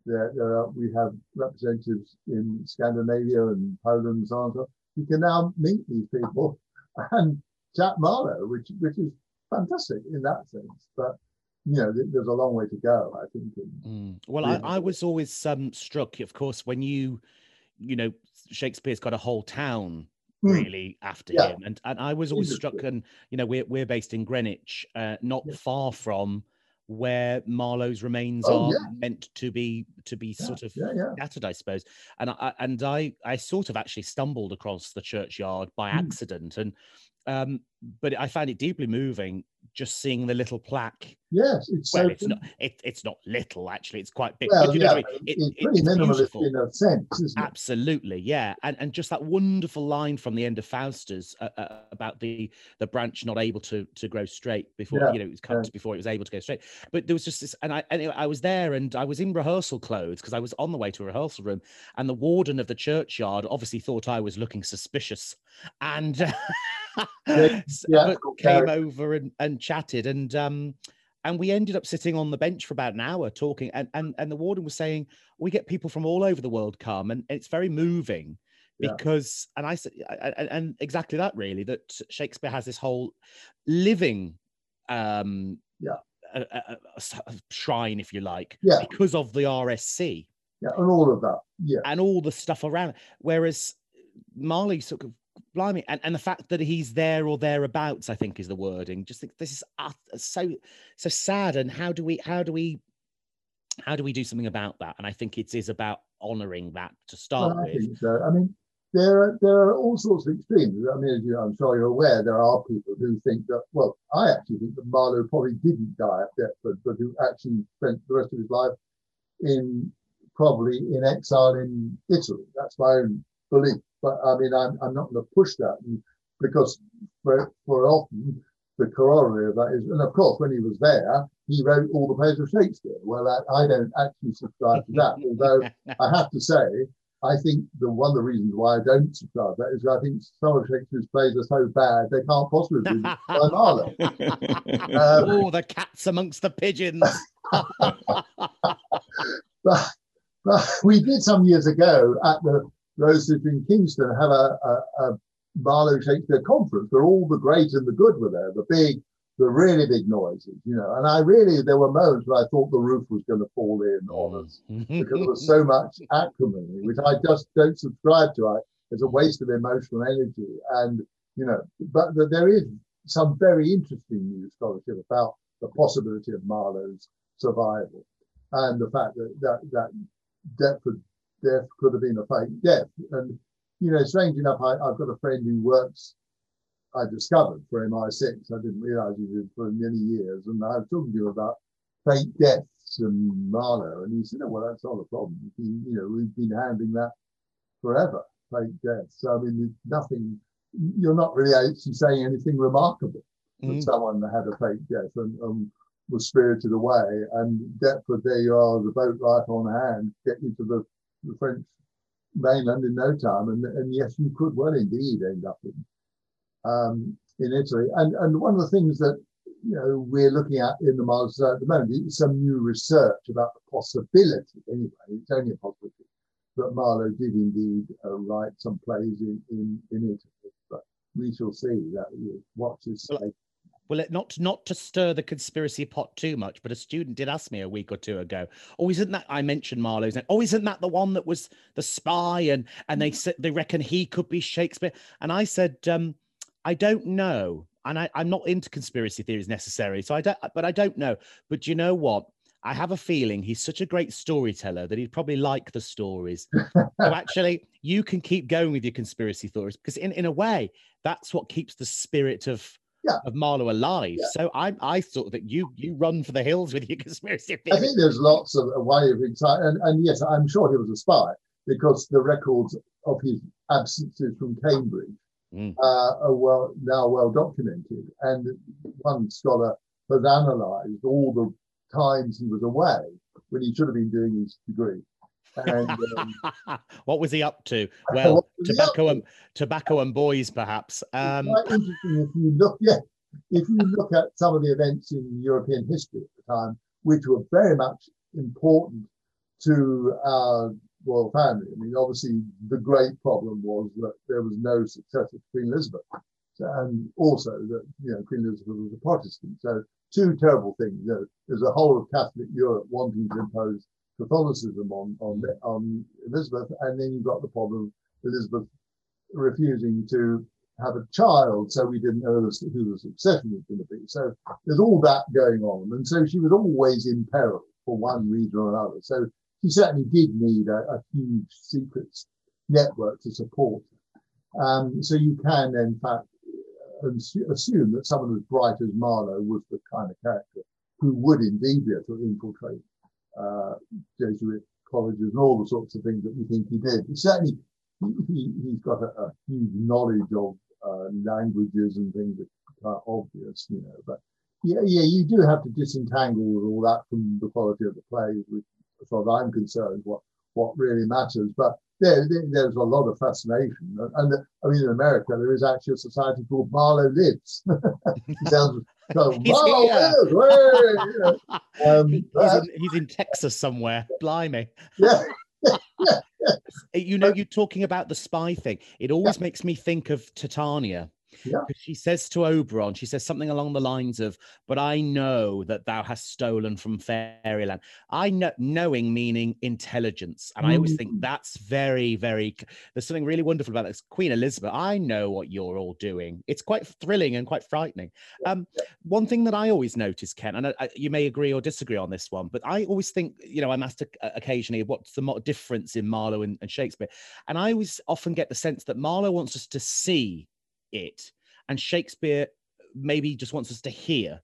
There, there uh, are, we have representatives in Scandinavia and Poland and so on. So we can now meet these people and chat Marlowe, which which is fantastic in that sense. But you know, there's a long way to go, I think. In, Mm. Well. I, I was always um, struck, of course, when you, you know, Shakespeare's got a whole town Hmm. really after Yeah. him, and and I was always struck, and you know, we're we're based in Greenwich, uh, not Yeah. far from where Marlowe's remains Oh, are yeah. meant to be to be sort of scattered, I suppose. And I and I I sort of actually stumbled across the churchyard by Hmm. accident, and um, but I found it deeply moving just seeing the little plaque Yes, it's well, so it's not. It, it's not little actually. It's quite big. Well, but you know yeah, what I mean? It- it's pretty it's minimalist in a sense, isn't it? Absolutely, yeah, and and just that wonderful line from the end of Faustus uh, uh, about the the branch not able to to grow straight before Yeah, you know it was cut yeah. before it was able to go straight. But there was just this, and I anyway, I was there and I was in rehearsal clothes because I was on the way to a rehearsal room, and the warden of the churchyard obviously thought I was looking suspicious, and S- but theatrical came over and, and chatted and um and we ended up sitting on the bench for about an hour talking and and, and the warden was saying we get people from all over the world come and it's very moving Yeah. because and i said I- and exactly that really that shakespeare has this whole living um Yeah. a, a- a- a s- a shrine if you like Yeah. because of the rsc Yeah, and all of that. Yeah, and all the stuff around. Whereas Marlowe sort of blimey, and, and the fact that he's there or thereabouts, I think is the wording. Just think this is ut- so so sad. And how do we how do we how do we do something about that? And I think it is about honouring that to start Well, I with. think so. I mean, there are, there are all sorts of extremes. I mean, as you, I'm sure you're aware, there are people who think that, well, I actually think that Marlowe probably didn't die at Deptford, but who actually spent the rest of his life in probably in exile in Italy. That's my own belief. But I mean, I'm, I'm not going to push that because for, for often the corollary of that is, and of course, when he was there, he wrote all the plays of Shakespeare. Well, I, I don't actually subscribe to that, although I have to say, I think the one of the reasons why I don't subscribe to that is I think some of Shakespeare's plays are so bad they can't possibly be by Marlowe. Um, oh, the cats amongst the pigeons. but, but we did some years ago at the Rose Theatre in Kingston have a, a, a Marlowe Shakespeare conference where all the great and the good were there, the big, the really big noises, you know. And I really, there were moments where I thought the roof was going to fall in on us because there was so much acrimony, which I just don't subscribe to. I, it's a waste of emotional energy. And, you know, but th- there is some very interesting new scholarship about the possibility of Marlowe's survival and the fact that that, that Deptford death could have been a fake death. And, you know, strange enough, I, I've got a friend who works, I discovered for MI6. I didn't realize he did for many years. And I was talking to him about fake deaths and Marlowe. And he said, oh, well, that's not a problem. He, you know, we've been handling that forever, fake deaths. So, I mean, nothing, you're not really actually saying anything remarkable that Mm. someone had a fake death and, and was spirited away. And Deptford, there you are, the boat right on hand, get you to the, the French mainland in no time. And, and yes, you could well indeed end up in, um, in Italy. And, and one of the things that you know we're looking at in the Mars at the moment is some new research about the possibility, anyway, it's only a possibility, that Marlowe did indeed uh, write some plays in, in, in Italy. But we shall see that. You watch this Well, space. Well, it- not not to stir the conspiracy pot too much, but a student did ask me a week or two ago. Oh, isn't that I mentioned Marlowe's name? Oh, isn't that the one that was the spy? And and they said they reckon he could be Shakespeare. And I said, um, I don't know. And I, I'm not into conspiracy theories necessarily, so I don't. But I don't know. But you know what? I have a feeling he's such a great storyteller that he'd probably like the stories. so actually, you can keep going with your conspiracy theories because, in, in a way, that's what keeps the spirit of Yeah. of Marlowe alive. Yeah. So I I thought that you you run for the hills with your conspiracy I think there's lots of a way of excitement, and, and yes, I'm sure he was a spy because the records of his absences from Cambridge Mm. uh, are well now well documented, and one scholar has analysed all the times he was away when he should have been doing his degree. And um, what was he up to? Well, tobacco to? and tobacco and boys, perhaps. Um, It's quite interesting if you look, yeah, if you look at some of the events in European history at the time, which were very much important to our royal family. I mean, obviously, the great problem was that there was no successor to Queen Elizabeth, and also that you know Queen Elizabeth was a Protestant. So two terrible things. You know, there's a whole of Catholic Europe wanting to impose Catholicism on on on Elizabeth, and then you've got the problem Elizabeth refusing to have a child, so we didn't know who the succession was going to be. So there's all that going on, and so she was always in peril for one reason or another. So she certainly did need a, a huge secret network to support. Um, so you can, in fact, assume that someone as bright as Marlowe was the kind of character who would indeed be able to infiltrate uh, Jesuit colleges and all the sorts of things that we think he did. Certainly, he, he's got a, a huge knowledge of uh, languages and things that are obvious, you know. But yeah, yeah, you do have to disentangle all that from the quality of the plays, which, as far as I'm concerned, what what really matters. But there, there, there's a lot of fascination. And I mean, in America, there is actually a society called Marlowe Lives. sounds so Marlowe Lives. Um, he's, in, he's in Texas somewhere. Blimey. Yeah. you know, you're talking about the spy thing. It always yeah. makes me think of Titania yeah. She says to Oberon, she says something along the lines of, But I know that thou hast stolen from fairyland. I know, knowing meaning intelligence. And mm. I always think mm. that's very, very, there's something really wonderful about this. Queen Elizabeth, I know what you're all doing. It's quite thrilling and quite frightening. Um, one thing that I always notice, Ken, and I, I, you may agree or disagree on this one, but I always think, you know, I'm asked occasionally what's the difference in Marlowe and, and Shakespeare. And I always often get the sense that Marlowe wants us to see it and Shakespeare maybe just wants us to hear.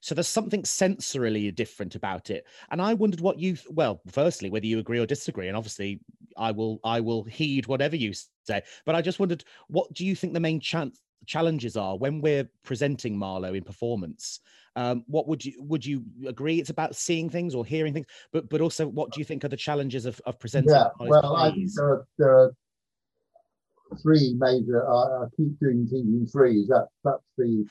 So there's something sensorily different about it. And I wondered what you well, firstly, whether you agree or disagree. And obviously I will I will heed whatever you say. But I just wondered what do you think the main chance challenges are when we're presenting Marlowe in performance? Um, what would you would you agree it's about seeing things or hearing things? But but also what do you think are the challenges of, of presenting? Yeah, well, I think there are, there are three major. Uh, I keep doing thinking threes. That that's the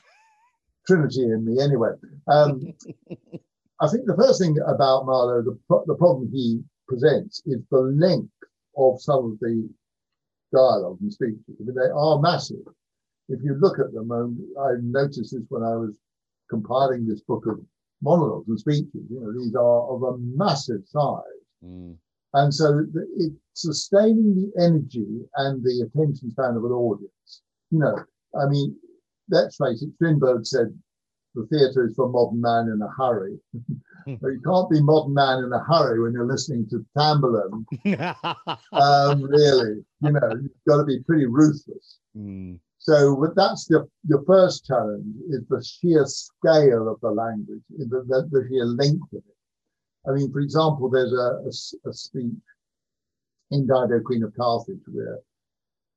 trinity in me anyway. Um, I think the first thing about Marlowe, the the problem he presents is the length of some of the dialogue and speeches. I mean, they are massive. If you look at them, and I noticed this when I was compiling this book of monologues and speeches. You know, these are of a massive size. Mm. And so it's sustaining the energy and the attention span of an audience. You know, I mean, let's face it, Strindberg said the theatre is for modern man in a hurry. but you can't be modern man in a hurry when you're listening to Tamburlaine. um, really, you know, you've got to be pretty ruthless. Mm. So that's the, the first challenge is the sheer scale of the language, the, the, the sheer length of it. I mean, for example, there's a, a, a speech in Dido, Queen of Carthage, where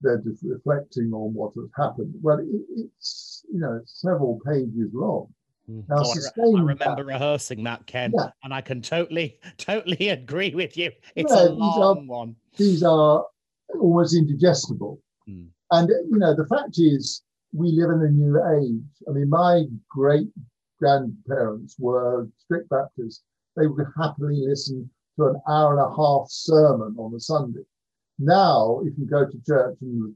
they're just reflecting on what has happened. Well, it, it's you know it's several pages long. Hmm. Now, oh, I, I, remember that, rehearsing that, Ken, yeah. and I can totally, totally agree with you. It's yeah, a long are, one. These are almost indigestible. Hmm. And you know, the fact is, we live in a new age. I mean, my great grandparents were strict Baptists they would happily listen to an hour and a half sermon on a Sunday. Now, if you go to church and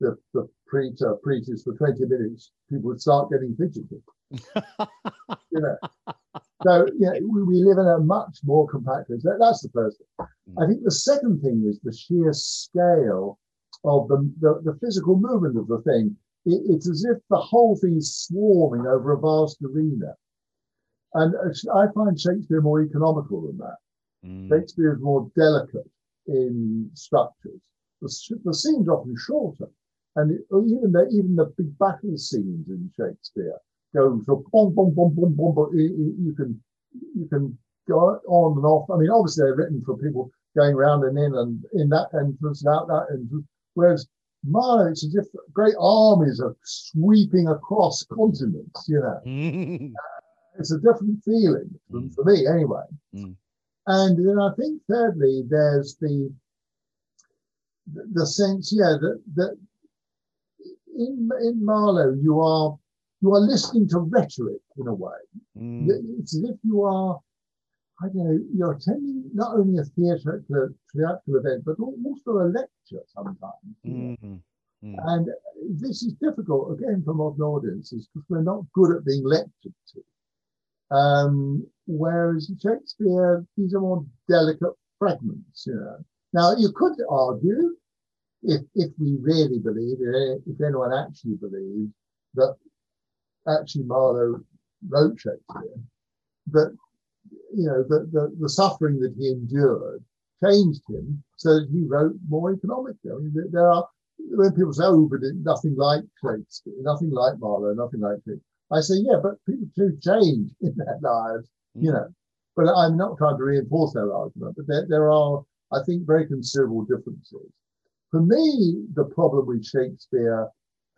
the, the preacher preaches for 20 minutes, people would start getting fidgety. you know. So yeah, we, we, live in a much more compact place. That, that's the first thing. Mm. I think the second thing is the sheer scale of the, the, the physical movement of the thing. It, it's as if the whole thing is swarming over a vast arena. And I find Shakespeare more economical than that. Mm. Shakespeare is more delicate in structures. The, the scenes often shorter. And it, even the even the big battle scenes in Shakespeare go so boom, boom, boom, boom, boom, boom. You, you can you can go on and off. I mean, obviously they're written for people going round and in and in that entrance and out that entrance. Whereas Marlowe, it's as if great armies are sweeping across continents, you know. it's a different feeling mm. for me anyway. Mm. And then I think thirdly, there's the the sense, yeah, that that in in Marlowe you are you are listening to rhetoric in a way. Mm. It's as if you are, I don't know, you're attending not only a theatre the theatrical event, but also a lecture sometimes. Mm-hmm. Mm. And this is difficult again for modern audiences because we're not good at being lectured to. Um, whereas Shakespeare, these are more delicate fragments, you know. Now, you could argue, if, if we really believe, if anyone actually believes that actually Marlowe wrote Shakespeare, that, you know, the, the, the suffering that he endured changed him so that he wrote more economically. I mean, there are, when people say, oh, but nothing like Shakespeare, nothing like Marlowe, nothing like Shakespeare I say, yeah, but people do change in their lives, mm. you know. But I'm not trying to reinforce their argument, but there, there are, I think, very considerable differences. For me, the problem with Shakespeare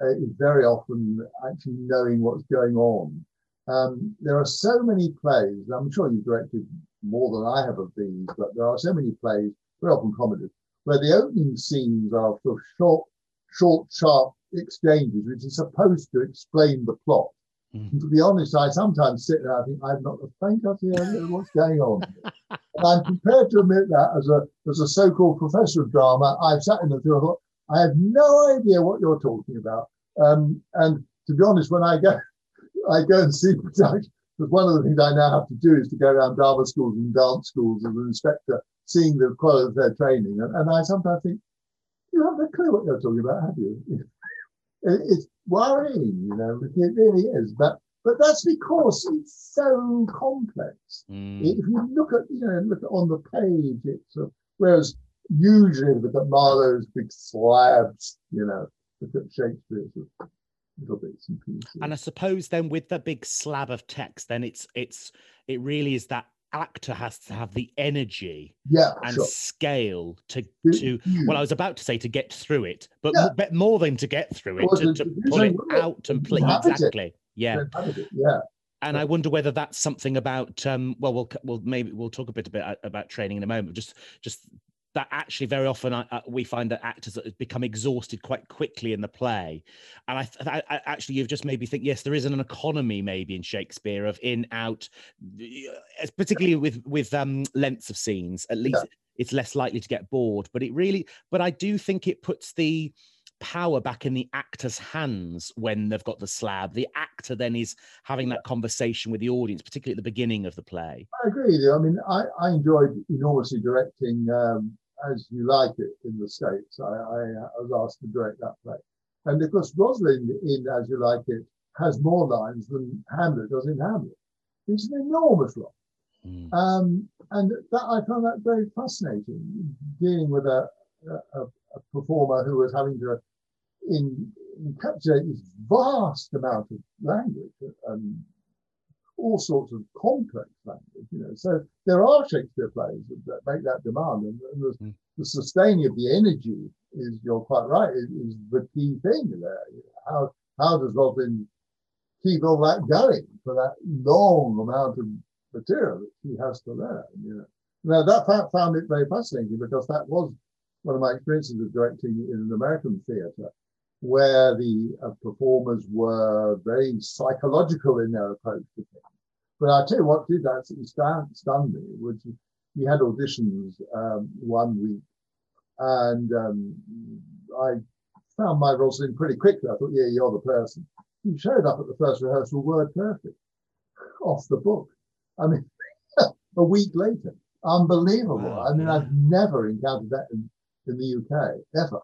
uh, is very often actually knowing what's going on. Um, there are so many plays, I'm sure you've directed more than I have of these, but there are so many plays very often comedies, where the opening scenes are sort of short, short, sharp exchanges, which are supposed to explain the plot. Mm. To be honest, I sometimes sit there. I think I've not the faintest idea of what's going on. and I'm prepared to admit that as a as a so-called professor of drama, I've sat in the theatre. thought, I have no idea what you're talking about. Um, and to be honest, when I go, I go and see production. Because one of the things I now have to do is to go around drama schools and dance schools as an inspector, seeing the quality of their training. And, and I sometimes think, you have no clue what you're talking about, have you? It, it's worrying, you know, it really is. But but that's because it's so complex. Mm. If you look at, you know, look at on the page, it's uh, whereas usually look at Marlowe's big slabs, you know, look at Shakespeare's little bits and pieces. And I suppose then with the big slab of text, then it's it's it really is that actor has to have the energy yeah, and sure. scale to to well i was about to say to get through it but Yeah. but more than to get through it to, to- to to do pull it something with it, out and play inhabit it. exactly yeah yeah, and I wonder whether that's something about um well we'll we'll maybe we'll talk a bit about about training in a moment just just that actually very often I, I, we find that actors that become exhausted quite quickly in the play. And I, th- I, I actually you've just made me think yes there is an economy maybe in Shakespeare of in out uh, particularly with with um lengths of scenes at least it's less likely to get bored. But it really but I do think it puts the power back in the actor's hands when they've got the slab. The actor then is having that conversation with the audience, particularly at the beginning of the play. I agree with you. I mean, I, I enjoyed enormously directing um, As You Like It in the States. I, I, was asked to direct that play. And of course, Rosalind in As You Like It has more lines than Hamlet does in Hamlet. It's an enormous lot. Mm. Um, and that I found that very fascinating, dealing with a, a, a performer who was having to in, encapsulate this vast amount of language and all sorts of complex language. You know, so there are Shakespeare plays that, make that demand, and, and the, Mm. the sustaining of the energy is you're quite right is, is the key thing there. How how does Robin keep all that going for that long amount of material that he has to learn? You know, now that found it very fascinating because that was one of my experiences of directing in an American theatre, where the uh, performers were very psychological in their approach to things. But I tell you what did absolutely stand, stun me, which we had auditions um, one week, and um, I found my Rosalind pretty quickly. I thought, yeah, you're the person. He showed up at the first rehearsal word perfect, off the book. I mean, a week later, unbelievable. Wow, I mean, yeah. I've never encountered that in, in the UK ever.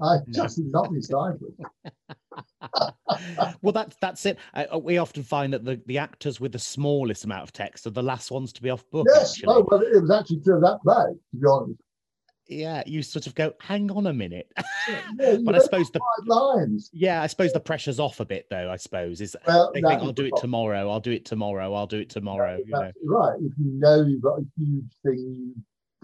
I just knocked me well, that's that's it. Uh, we often find that the, the actors with the smallest amount of text are the last ones to be off book. Yes, actually. oh, well, it was actually true of that play, to be honest. Yeah, you sort of go, hang on a minute. Yeah, but I suppose the lines. yeah, I suppose the pressure's off a bit though. I suppose is Well, they think I'll do it tomorrow. I'll do it tomorrow. I'll do it tomorrow. You know. Right. If you know you've got a huge thing, you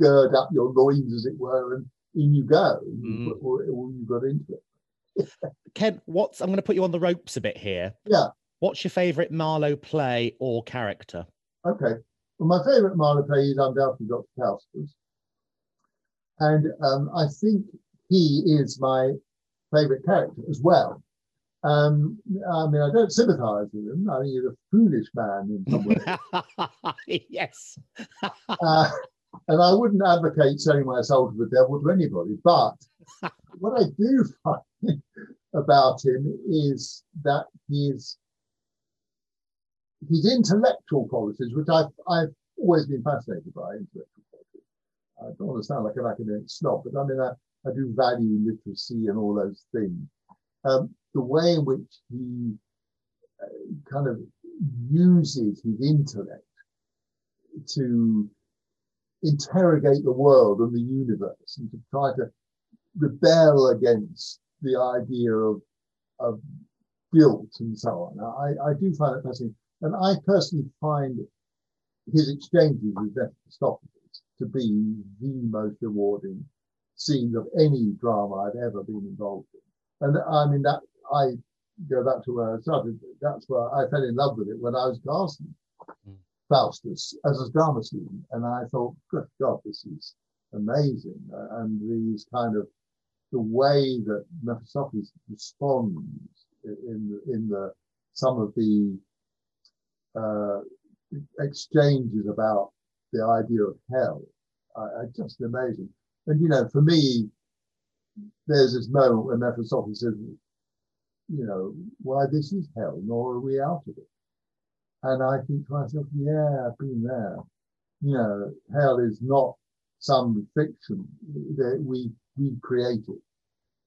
gird up your loins, as it were, and in you go. You Mm. put all, all you got into it. Ken, what's I'm going to put you on the ropes a bit here. Yeah. What's your favourite Marlowe play or character? Okay. Well, my favourite Marlowe play is undoubtedly Dr. Faustus. And um, I think he is my favourite character as well. Um, I mean, I don't sympathise with him. I think he's a foolish man in some ways. yes. Uh, and I wouldn't advocate selling my soul to the devil to anybody. But what I do find about him is that his his intellectual qualities, which I've I've always been fascinated by intellectual qualities. I don't want to sound like an academic snob, but I mean I, I do value literacy and all those things. Um, the way in which he uh, kind of uses his intellect to interrogate the world and the universe and to try to rebel against the idea of, of guilt and so on. I, I do find it fascinating. And I personally find his exchanges with Mephistopheles to be the most rewarding scenes of any drama I've ever been involved in. And I mean, that I go back to where I started. That's where I fell in love with it when I was casting Mm. Faustus as a drama student. And I thought, good God, this is amazing. Uh, and these kind of the way that Mephistopheles responds in in the some of the uh, exchanges about the idea of hell are, just amazing. And you know, for me, there's this moment when Mephistopheles says, you know, why this is hell, nor are we out of it. And I think to myself, yeah, I've been there. You know, hell is not some fiction that we we create it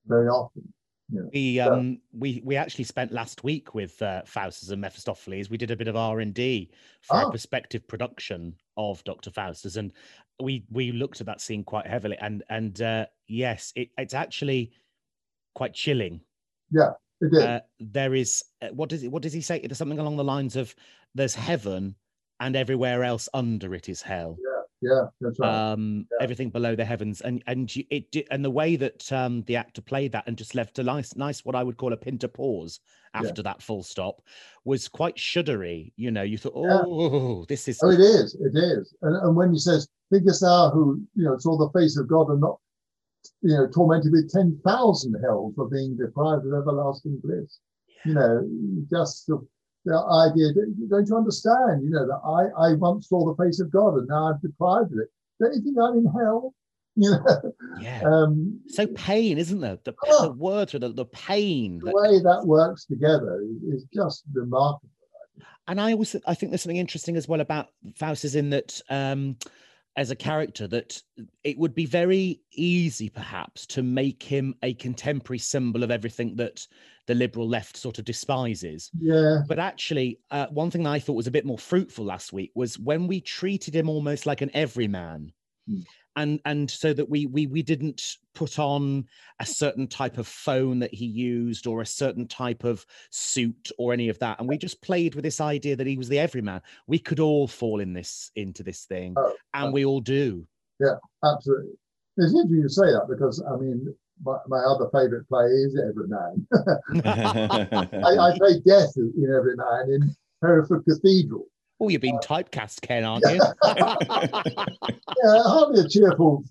very often. Yeah. We um we we actually spent last week with uh, Faustus and Mephistopheles. We did a bit of R and D for oh. a prospective production of Doctor Faustus, and we we looked at that scene quite heavily. And and uh, yes, it, it's actually quite chilling. Yeah. Uh, there is uh, what does it what does he say? It's something along the lines of "There's heaven, and everywhere else under it is hell." Yeah yeah, that's right. Um, yeah. everything below the heavens, and and you, it did, and the way that um, the actor played that and just left a nice, nice what I would call a pinter pause after yeah. that full stop was quite shuddery. You know, you thought, oh, yeah. this is. Oh, it is, it is, and, and when he says, "Thinkest thou who you know saw the face of God and not you know tormented with ten thousand hells for being deprived of everlasting bliss?" You know, just the idea, don't you understand, you know, that I, I once saw the face of God and now I'm deprived of it. Don't you think I'm in hell? You know? Yeah. Um, so pain, isn't there? The, oh, the words, the, the pain. The that, way that works together is just remarkable. And I always, I think there's something interesting as well about Faustus in that um, as a character that it would be very easy perhaps to make him a contemporary symbol of everything that the liberal left sort of despises. Yeah. But actually uh, one thing that i thought was a bit more fruitful last week was when we treated him almost like an everyman. Mm and and so that we we we didn't put on a certain type of phone that he used or a certain type of suit or any of that. And we just played with this idea that he was the everyman. We could all fall in this into this thing oh, and oh. we all do. yeah absolutely. It's interesting you say that because i mean my, my other favorite play is everyman. I, I play death in everyman in hereford cathedral Oh, you've been typecast, Ken, aren't you? yeah, hardly a cheerful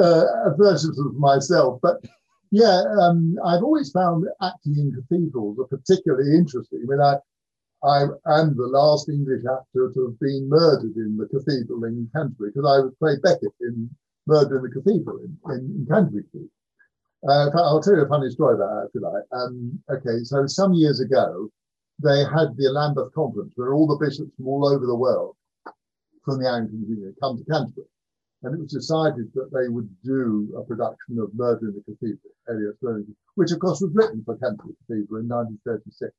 uh, version of myself, but yeah, um, I've always found acting in cathedrals are particularly interesting. I mean, I, I am the last English actor to have been murdered in the cathedral in Canterbury because I played Becket in Murder in the Cathedral in, in, in Canterbury. Uh, I'll tell you a funny story about that if you like. Um, okay, so some years ago, they had the Lambeth Conference where all the bishops from all over the world from the Anglican Union come to Canterbury. And it was decided that they would do a production of Murder in the Cathedral, Eliot's Learning, which of course was written for Canterbury Cathedral in 1936.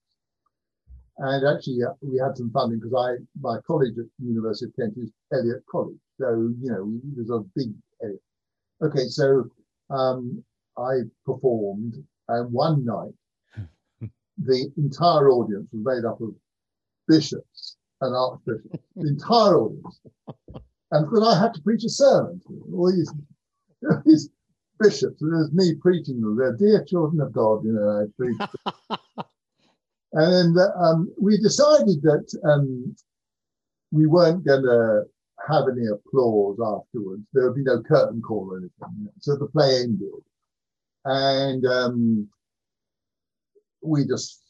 And actually, uh, we had some funding because I my college at the University of Kent is Eliot College, so you know there's a big. Okay, so um, I performed, and one night the entire audience was made up of bishops and archbishops, the entire audience. And because I had to preach a sermon to all these, these bishops, and there's me preaching them, they're dear children of God, you know, I preach. and then um, we decided that um, we weren't going to have any applause afterwards. There would be no curtain call or anything. You know? So the play ended. And um, we just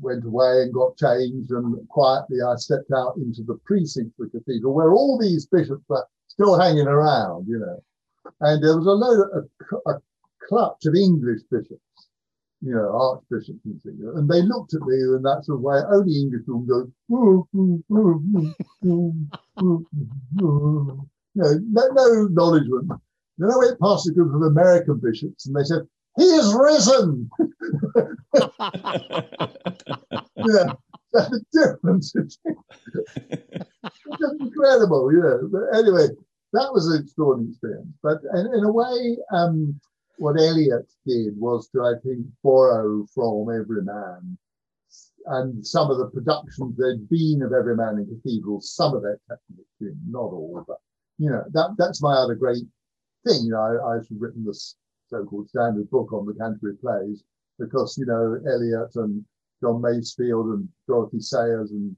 went away and got changed and quietly I stepped out into the precinct of the cathedral where all these bishops were still hanging around, you know. And there was a load of a, a clutch of English bishops, you know, archbishops and things. And they looked at me in that sort of way, only English would go, you know, no, no acknowledgement. Then I went past a group of American bishops and they said, he is risen. yeah, the difference is just incredible, know. But anyway, that was an extraordinary experience. But in, in a way, um, what Eliot did was to, I think, borrow from Everyman and some of the productions there'd been of Everyman in Cathedral, some of their technical, not all, but you know, that that's my other great thing. You know, I, I've written this so-called standard book on the Canterbury plays because you know Eliot and John Masefield and Dorothy Sayers and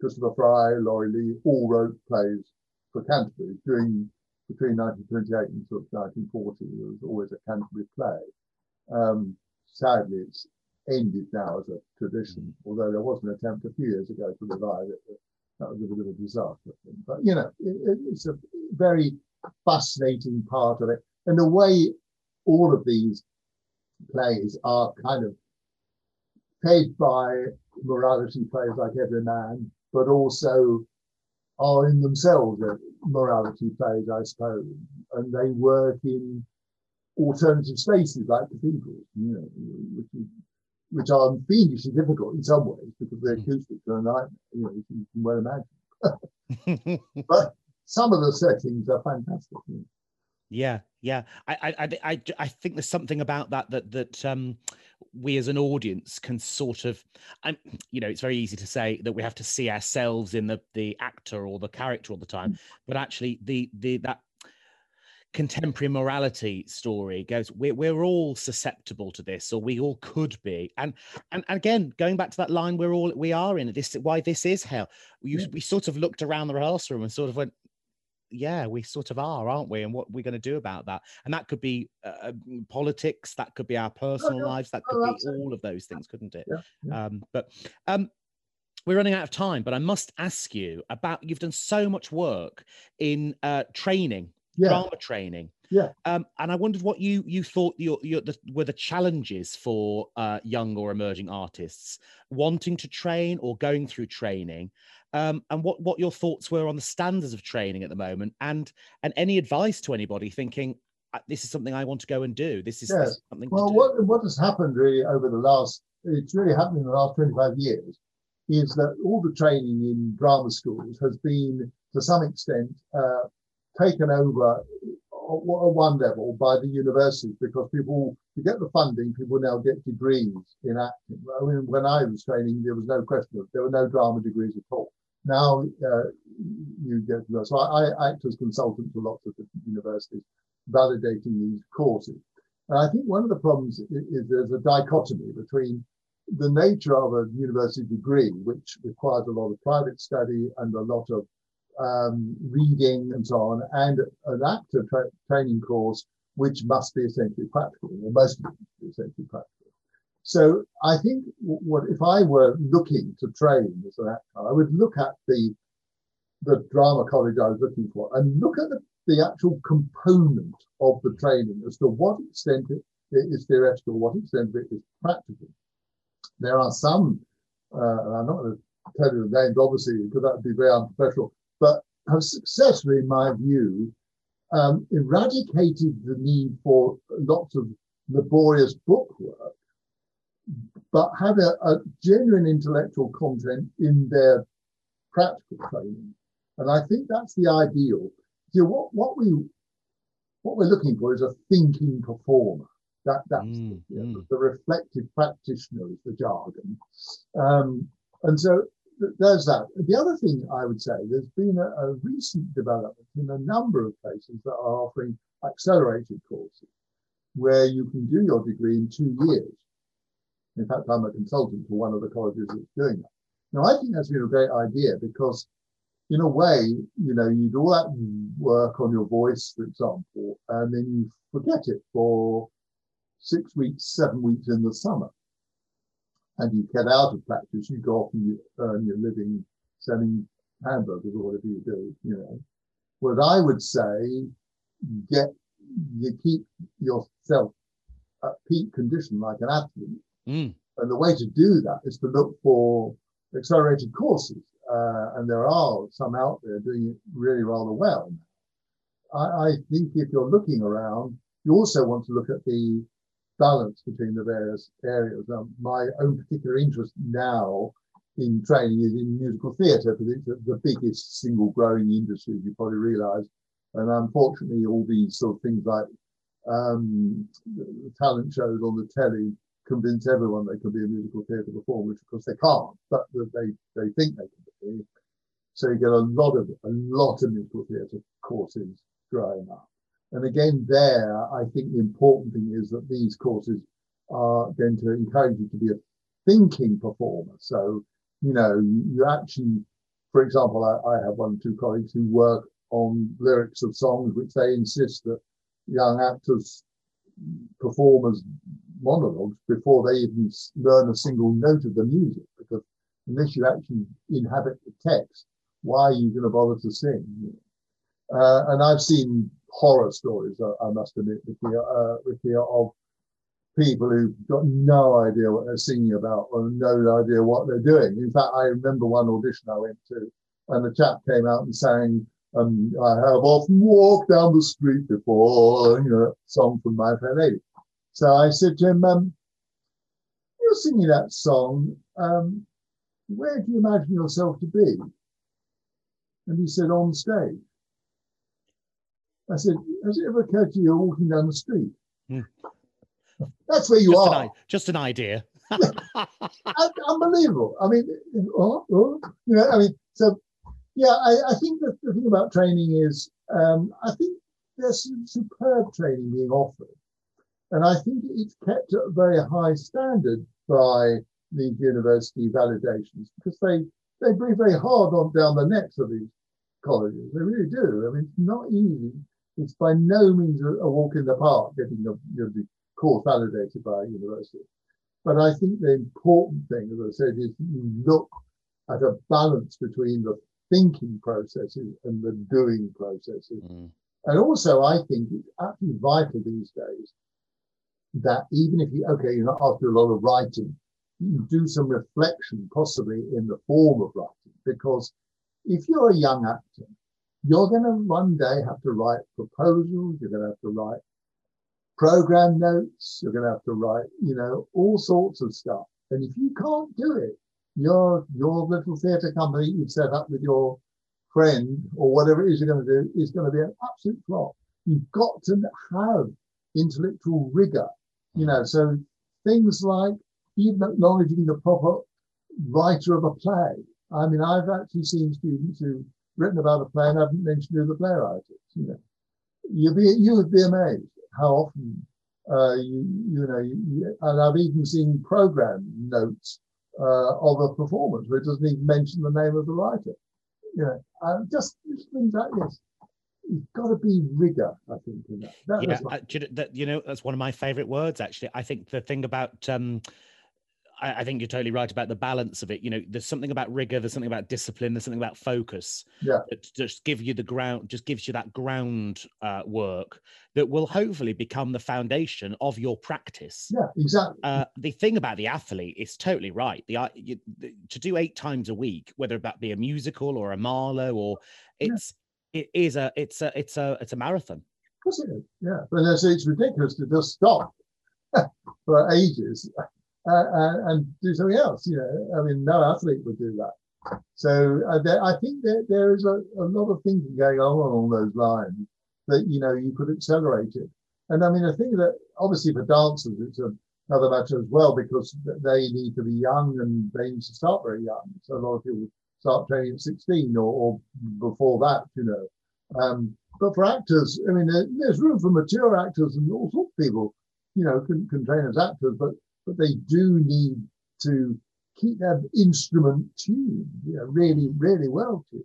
Christopher Fry, Laurie Lee all wrote plays for Canterbury during between 1928 and sort of 1940, there was always a Canterbury play. Um, sadly, it's ended now as a tradition, although there was an attempt a few years ago to revive it. That was a bit of a disaster. But, you know, it, it's a very fascinating part of it. And the way all of these plays are kind of fed by morality plays like Every Man, but also are in themselves morality plays, I suppose. And they work in alternative spaces like cathedrals, you know, which, which are fiendishly difficult in some ways because the acoustics are a nightmare, you know, you can well imagine. but some of the settings are fantastic. You know. Yeah, yeah. I, I, I, I think there's something about that that that um, we as an audience can sort of, and you know, it's very easy to say that we have to see ourselves in the the actor or the character all the time, mm. but actually the the that contemporary morality story goes we're, we're all susceptible to this or we all could be and and again going back to that line we're all we are in this why this is hell you, yeah. we sort of looked around the rehearsal room and sort of went yeah, we sort of are, aren't we? And what we're going to do about that? And that could be uh, um, politics, that could be our oh, personal lives, that could oh, be all of those things, couldn't it? Yeah, yeah. Um, but um, we're running out of time. But I must ask you about you've done so much work in uh, training, yeah. drama training. Yeah. Um, and I wondered what you you thought your, your the, were the challenges for uh, young or emerging artists wanting to train or going through training, um, and what what your thoughts were on the standards of training at the moment, and and any advice to anybody thinking this is something I want to go and do. This is, yes. this is something. Well, what what has happened really over the last it's really happened in the last twenty five years is that all the training in drama schools has been to some extent uh, taken over at one level by the universities because people to get the funding people now get degrees in acting i mean when i was training there was no question of there were no drama degrees at all now uh, you get to that. So I, I, act as consultant to lots of different universities, validating these courses. And I think one of the problems is, is there's a dichotomy between the nature of a university degree, which requires a lot of private study and a lot of um, reading and so on, and an active tra- training course, which must be essentially practical, or most essentially practical. So I think what if I were looking to train as an actor, I would look at the the drama college I was looking for and look at the, the actual component of the training as to what extent it is theoretical, what extent it is practical. There are some, uh, and I'm not going to tell you the names, obviously, because that would be very unprofessional, but have successfully, in my view, um, eradicated the need for lots of laborious book work but have a, a genuine intellectual content in their practical training. And I think that's the ideal. You know, what, what we what we're looking for is a thinking performer. That that's mm, the, mm. the, reflective practitioner is the jargon. Um, and so th- there's that. The other thing I would say, there's been a, a recent development in a number of places that are offering accelerated courses where you can do your degree in two years. In fact, I'm a consultant for one of the colleges that's doing that. Now, I think that's been a great idea because, in a way, you know, you do all that work on your voice, for example, and then you forget it for six weeks, seven weeks in the summer. And you get out of practice, you go off and you earn your living selling hamburgers or whatever you do, you know. What I would say, get you keep yourself at peak condition like an athlete Mm. And the way to do that is to look for accelerated courses. Uh, and there are some out there doing it really rather well. I, I, think if you're looking around, you also want to look at the balance between the various areas. My own particular interest now in training is in musical theatre because it's the biggest single growing industry, as you probably realise. And unfortunately, all these sort of things like um, talent shows on the telly convince everyone they can be a musical theatre performer, which of course they can't, but they, they think they can be. So you get a lot of a lot of musical theatre courses growing up. And again, there, I think the important thing is that these courses are going to encourage you to be a thinking performer. So, you know, you, you actually, for example, I, I have one or two colleagues who work on lyrics of songs which they insist that young actors perform as monologues before they even learn a single note of the music because unless you actually inhabit the text why are you going to bother to sing? Uh, and i've seen horror stories i, I must admit Ricky, uh, Ricky, of people who've got no idea what they're singing about or no idea what they're doing. In fact i remember one audition i went to and the chap came out and sang um, I have often walked down the street before, you know, song from My Fair Lady. So I said to him, um, You're singing that song. Um, where do you imagine yourself to be? And he said, On stage. I said, Has it ever occurred to you walking down the street? Hmm. That's where you just are. An, just an idea. Unbelievable. I mean, oh, oh, you know, I mean, so yeah, I, I think that the thing about training is um, I think there's some superb training being offered. And I think it's kept at a very high standard by these university validations because they, they breathe very hard on down the necks of these colleges. They really do. I mean, it's not easy. It's by no means a, a walk in the park getting the, you know, the course validated by a university. But I think the important thing, as I said, is you look at a balance between the thinking processes and the doing processes. Mm. And also, I think it's absolutely vital these days that even if you, okay, you're not after a lot of writing, you do some reflection, possibly in the form of writing. Because if you're a young actor, you're going to one day have to write proposals, you're going to have to write program notes, you're going to have to write, you know, all sorts of stuff. And if you can't do it, your your little theatre company you've set up with your friend or whatever it is you're going to do is going to be an absolute flop. You've got to have intellectual rigor, you know. So things like even acknowledging the proper writer of a play. I mean, I've actually seen students who've written about a play and haven't mentioned who the playwright is. You know, you'd be you would be amazed how often uh, you you know. You, and I've even seen program notes uh, of a performance where it doesn't even mention the name of the writer. You know, uh, just things like this. You've got to be rigor, I think. In that. that yeah, uh, you, know, that, you know, that's one of my favorite words. Actually, I think the thing about um, I, I, think you're totally right about the balance of it. You know, there's something about rigor, there's something about discipline, there's something about focus. Yeah. That just give you the ground, just gives you that ground uh, work that will hopefully become the foundation of your practice. Yeah, exactly. Uh, the thing about the athlete is totally right. The, you, the, to do eight times a week, whether that be a musical or a Marlowe or it's yeah. it is a it's a it's a it's a marathon. Of course it is. Yeah, but it's, it's ridiculous to just stop for ages uh, and do something else. You know, I mean, no athlete would do that. So uh, there, I think that there is a, a lot of thinking going on along those lines that you know you could accelerate it. And I mean, I think that obviously for dancers, it's a, another matter as well because they need to be young and they need to start very young. So a lot of people start training at 16 or, or before that, you know. Um, but for actors, I mean, there, there's room for mature actors and all sorts of people, you know, can, can train as actors. But but they do need to keep their instrument tuned, you know, really, really well tuned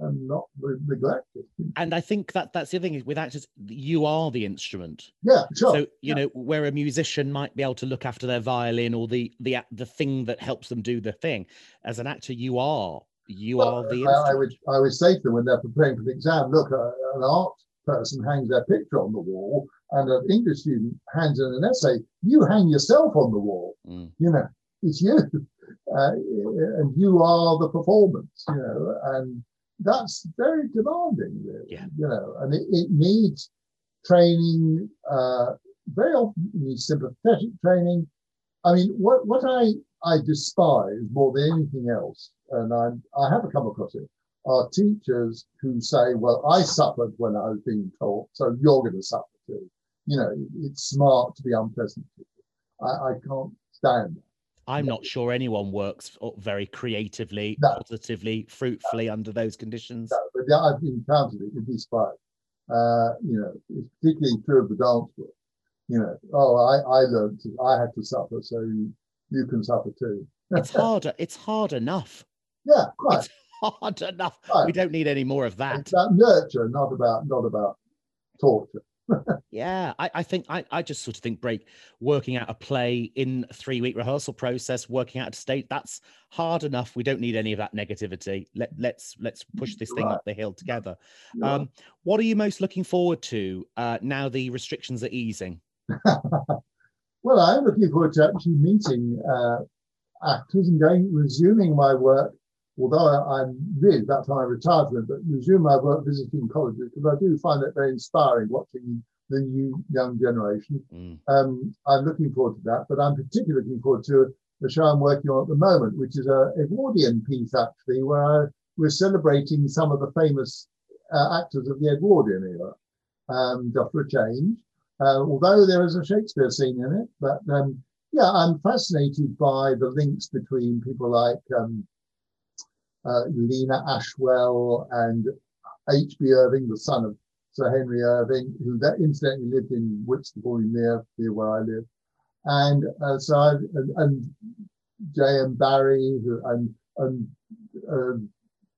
and not neglected. And I think that that's the thing is with actors, you are the instrument. Yeah, sure. So you yeah. know where a musician might be able to look after their violin or the the the thing that helps them do the thing. As an actor, you are you well, are the. I, I, would I would say to them when they're preparing for the exam, look, uh, an art person hangs their picture on the wall and an English student hands in an essay, you hang yourself on the wall. Mm. You know, it's you, uh, and you are the performance. You know, and that's very demanding, really. Yeah. You know, and it, it needs training. Uh, very often, it needs sympathetic training. I mean, what what I I despise more than anything else, and I I haven't come across it, are teachers who say, "Well, I suffered when I was being taught, so you're going to suffer too." you know, it's smart to be unpleasant. I, I can't stand that. I'm not sure anyone works very creatively, no. positively, fruitfully no. under those conditions. No, but yeah, I've encountered it. You'd be surprised. Uh, you know, it's particularly true of the dance world. You know, oh, I, I learned, to, I had to suffer, so you, you can suffer too. it's harder. It's hard enough. Yeah, quite. It's hard enough. Right. We don't need any more of that. It's about nurture, not about not about torture. Yeah, I, I think I, I just sort of think break working out a play in three week rehearsal process, working out a state that's hard enough. We don't need any of that negativity. Let let's let's push this thing Right. up the hill together. Yeah. Um, what are you most looking forward to uh, now the restrictions are easing? well, I'm looking forward to actually meeting uh, actors and going resuming my work. Although I- I'm really about time I retired from it, but resume my work visiting colleges because I do find it very inspiring watching the new young generation. Mm. Um, I'm looking forward to that, but I'm particularly looking forward to the show I'm working on at the moment, which is a Edwardian piece actually, where I, we're celebrating some of the famous uh, actors of the Edwardian era, um, just for a change. Uh, although there is a Shakespeare scene in it, but um, yeah, I'm fascinated by the links between people like um, Lena Ashwell and H.B. Irving, the son of Sir Henry Irving, who that incidentally lived in Whitstable near near where I live, and uh, so I and, and J.M. Barrie, who and and uh,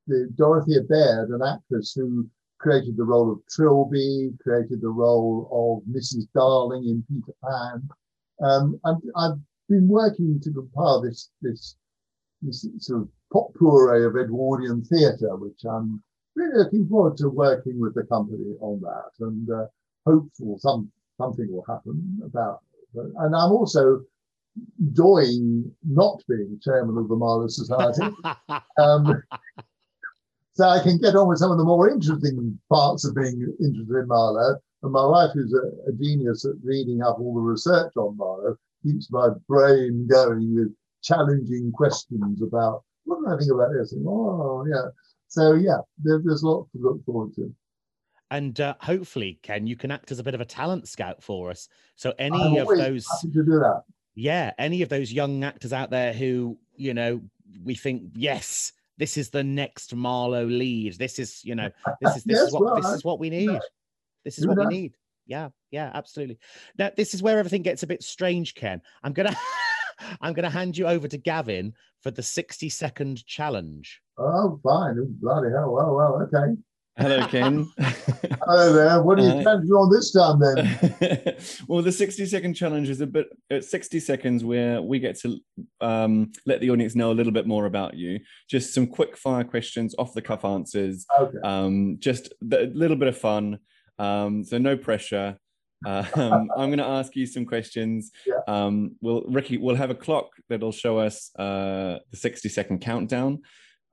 the Dorothea Baird, an actress who created the role of Trilby, created the role of Mrs. Darling in Peter Pan. Um, and I've been working to compile this this this sort of potpourri of Edwardian theatre, which I'm really looking forward to working with the company on that, and uh, hopeful some something will happen about. And I'm also enjoying not being chairman of the Marlowe Society, um, so I can get on with some of the more interesting parts of being interested in Marlowe. And my wife, who's a, a genius at reading up all the research on Marlowe, keeps my brain going with challenging questions about what do I think about this? And, oh, yeah. So yeah, there, there's lots to look forward to. and uh, hopefully, Ken, you can act as a bit of a talent scout for us. So any of those do that. yeah any of those young actors out there who you know we think yes this is the next marlowe lead this is you know this is this Yes, is what well, this I- is what we need this is who what we need yeah yeah absolutely now this is where everything gets a bit strange ken i'm gonna i'm gonna hand you over to gavin for the 60 second challenge Oh, fine. Bloody hell. Well, well, okay. Hello, Ken. Hello there. What are you Uh, planning to do on this time then? well, the 60 second challenge is a bit at 60 seconds where we get to um, let the audience know a little bit more about you. Just some quick fire questions, off the cuff answers, Okay. um, just a little bit of fun. Um, so no pressure. Um, I'm going to ask you some questions. Yeah. Um, we'll Ricky, we'll have a clock that'll show us uh, the 60 second countdown.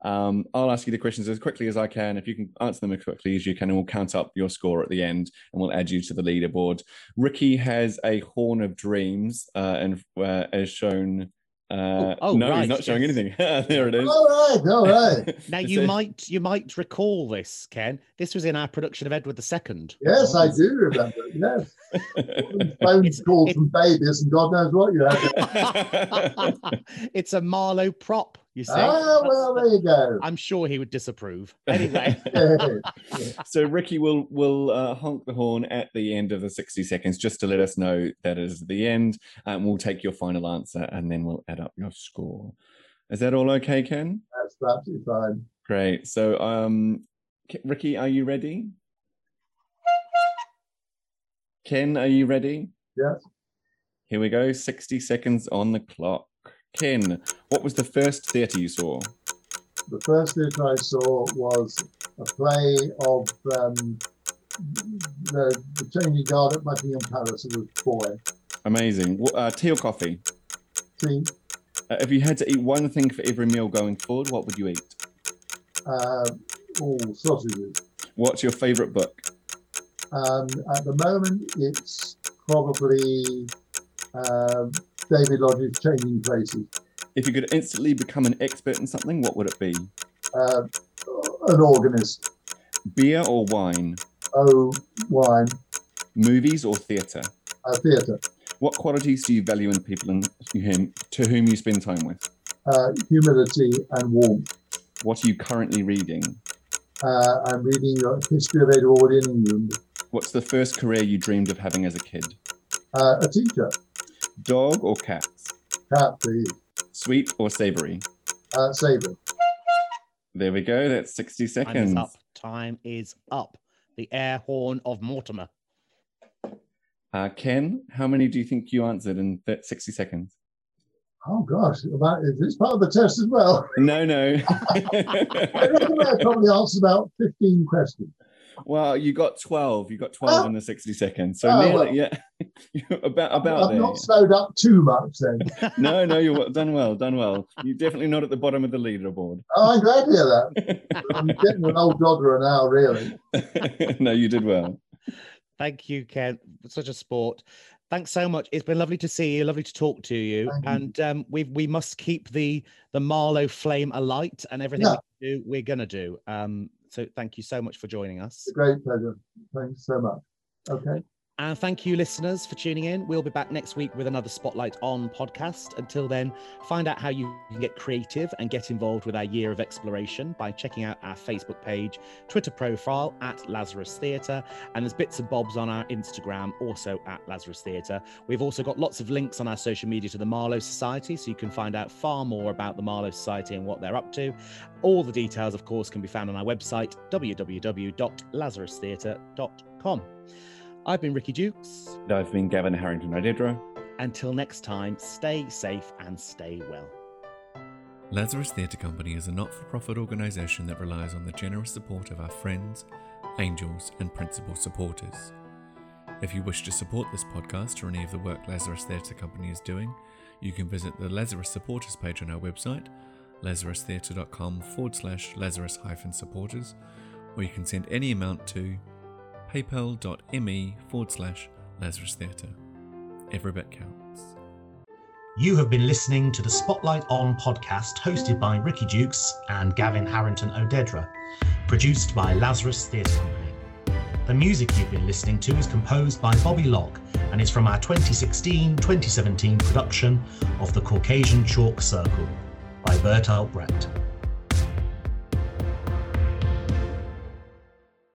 Um, I'll ask you the questions as quickly as I can. If you can answer them as quickly as you can, and we'll count up your score at the end, and we'll add you to the leaderboard. Ricky has a horn of dreams, uh, and uh, as shown. Uh, Oh, oh, no, right, he's not showing yes. anything. there it is. All right. All right. now you says- might you might recall this ken this was in our production of edward ii Yes, I do remember. Yes. Phone calls it- from babies and God knows what you had. it's a marlowe prop you see Ah, well, there you go. I'm sure he would disapprove. Anyway, so Ricky will will uh, honk the horn at the end of the 60 seconds just to let us know that is the end, and we'll take your final answer, and then we'll add up your score. Is that all okay, Ken? That's absolutely fine. Great. So, um, Ricky, are you ready? Ken, are you ready? Yes. Here we go. 60 seconds on the clock. Ken, what was the first theatre you saw? The first theatre I saw was a play of um, the, the changing guard at Buckingham Palace. It was boy. Amazing. Uh, tea or coffee? See, Uh, if you had to eat one thing for every meal going forward, what would you eat? uh, all sausages. What's your favourite book? Um, at the moment, it's probably uh, David Lodge's Changing Places. If you could instantly become an expert in something, what would it be? Uh, an organist. Beer or wine? Oh, wine. Movies or theatre? Uh, theatre. What qualities do you value in people and whom, to whom you spend time with? Uh, humility and warmth. What are you currently reading? Uh, I'm reading a history of Edwardian England. What's the first career you dreamed of having as a kid? Uh, a teacher. Dog or cat? Cat, please. Sweet or savory? Uh, Sabre. There we go. That's 60 Time is seconds. up. Time is up. The air horn of Mortimer. Uh, Ken, how many do you think you answered in th- 60 seconds? Oh gosh, about is this part of the test as well? No, no. I reckon I probably answered about 15 questions. Well, you got 12. You got 12 Oh. in the 60 seconds. So Oh, nearly, well. yeah. About about I've there. not slowed up too much then. No, no, you're well- done well, done well. You're definitely not at the bottom of the leaderboard. Oh, I'm glad to hear that. I'm getting an old dodger now, really. no, you did well. Thank you, Ken. Such a sport. Thanks so much. It's been lovely to see you. Lovely to talk to you. Thank you. and um, we we must keep the the Marlowe flame alight, and everything Yeah. we do, we're gonna do. Um, so thank you so much for joining us. Great pleasure. Thanks so much. Okay. And thank you, listeners, for tuning in. We'll be back next week with another Spotlight On podcast. Until then, find out how you can get creative and get involved with our year of exploration by checking out our Facebook page, Twitter profile at Lazarus Theatre, and there's bits and bobs on our Instagram, also at Lazarus Theatre. We've also got lots of links on our social media to the Marlowe Society, so you can find out far more about the Marlowe Society and what they're up to. All the details, of course, can be found on our website, www.lazarustheatre.com. I've been Ricky Dukes. And I've been Gavin Harrington Odedra. Until next time, stay safe and stay well. Lazarus Theatre Company is a not for profit organisation that relies on the generous support of our friends, angels, and principal supporters. If you wish to support this podcast or any of the work Lazarus Theatre Company is doing, you can visit the Lazarus supporters page on our website, lazarustheatre.com forward slash Lazarus hyphen supporters, or you can send any amount to paypal.me forward slash Lazarus Theatre. Every bit counts. You have been listening to the Spotlight On podcast hosted by Ricky Dukes and Gavin Harrington Odedra, produced by Lazarus Theatre Company. The music you've been listening to is composed by Bobby Locke and is from our 2016 2017 production of The Caucasian Chalk Circle by Bertolt Brecht.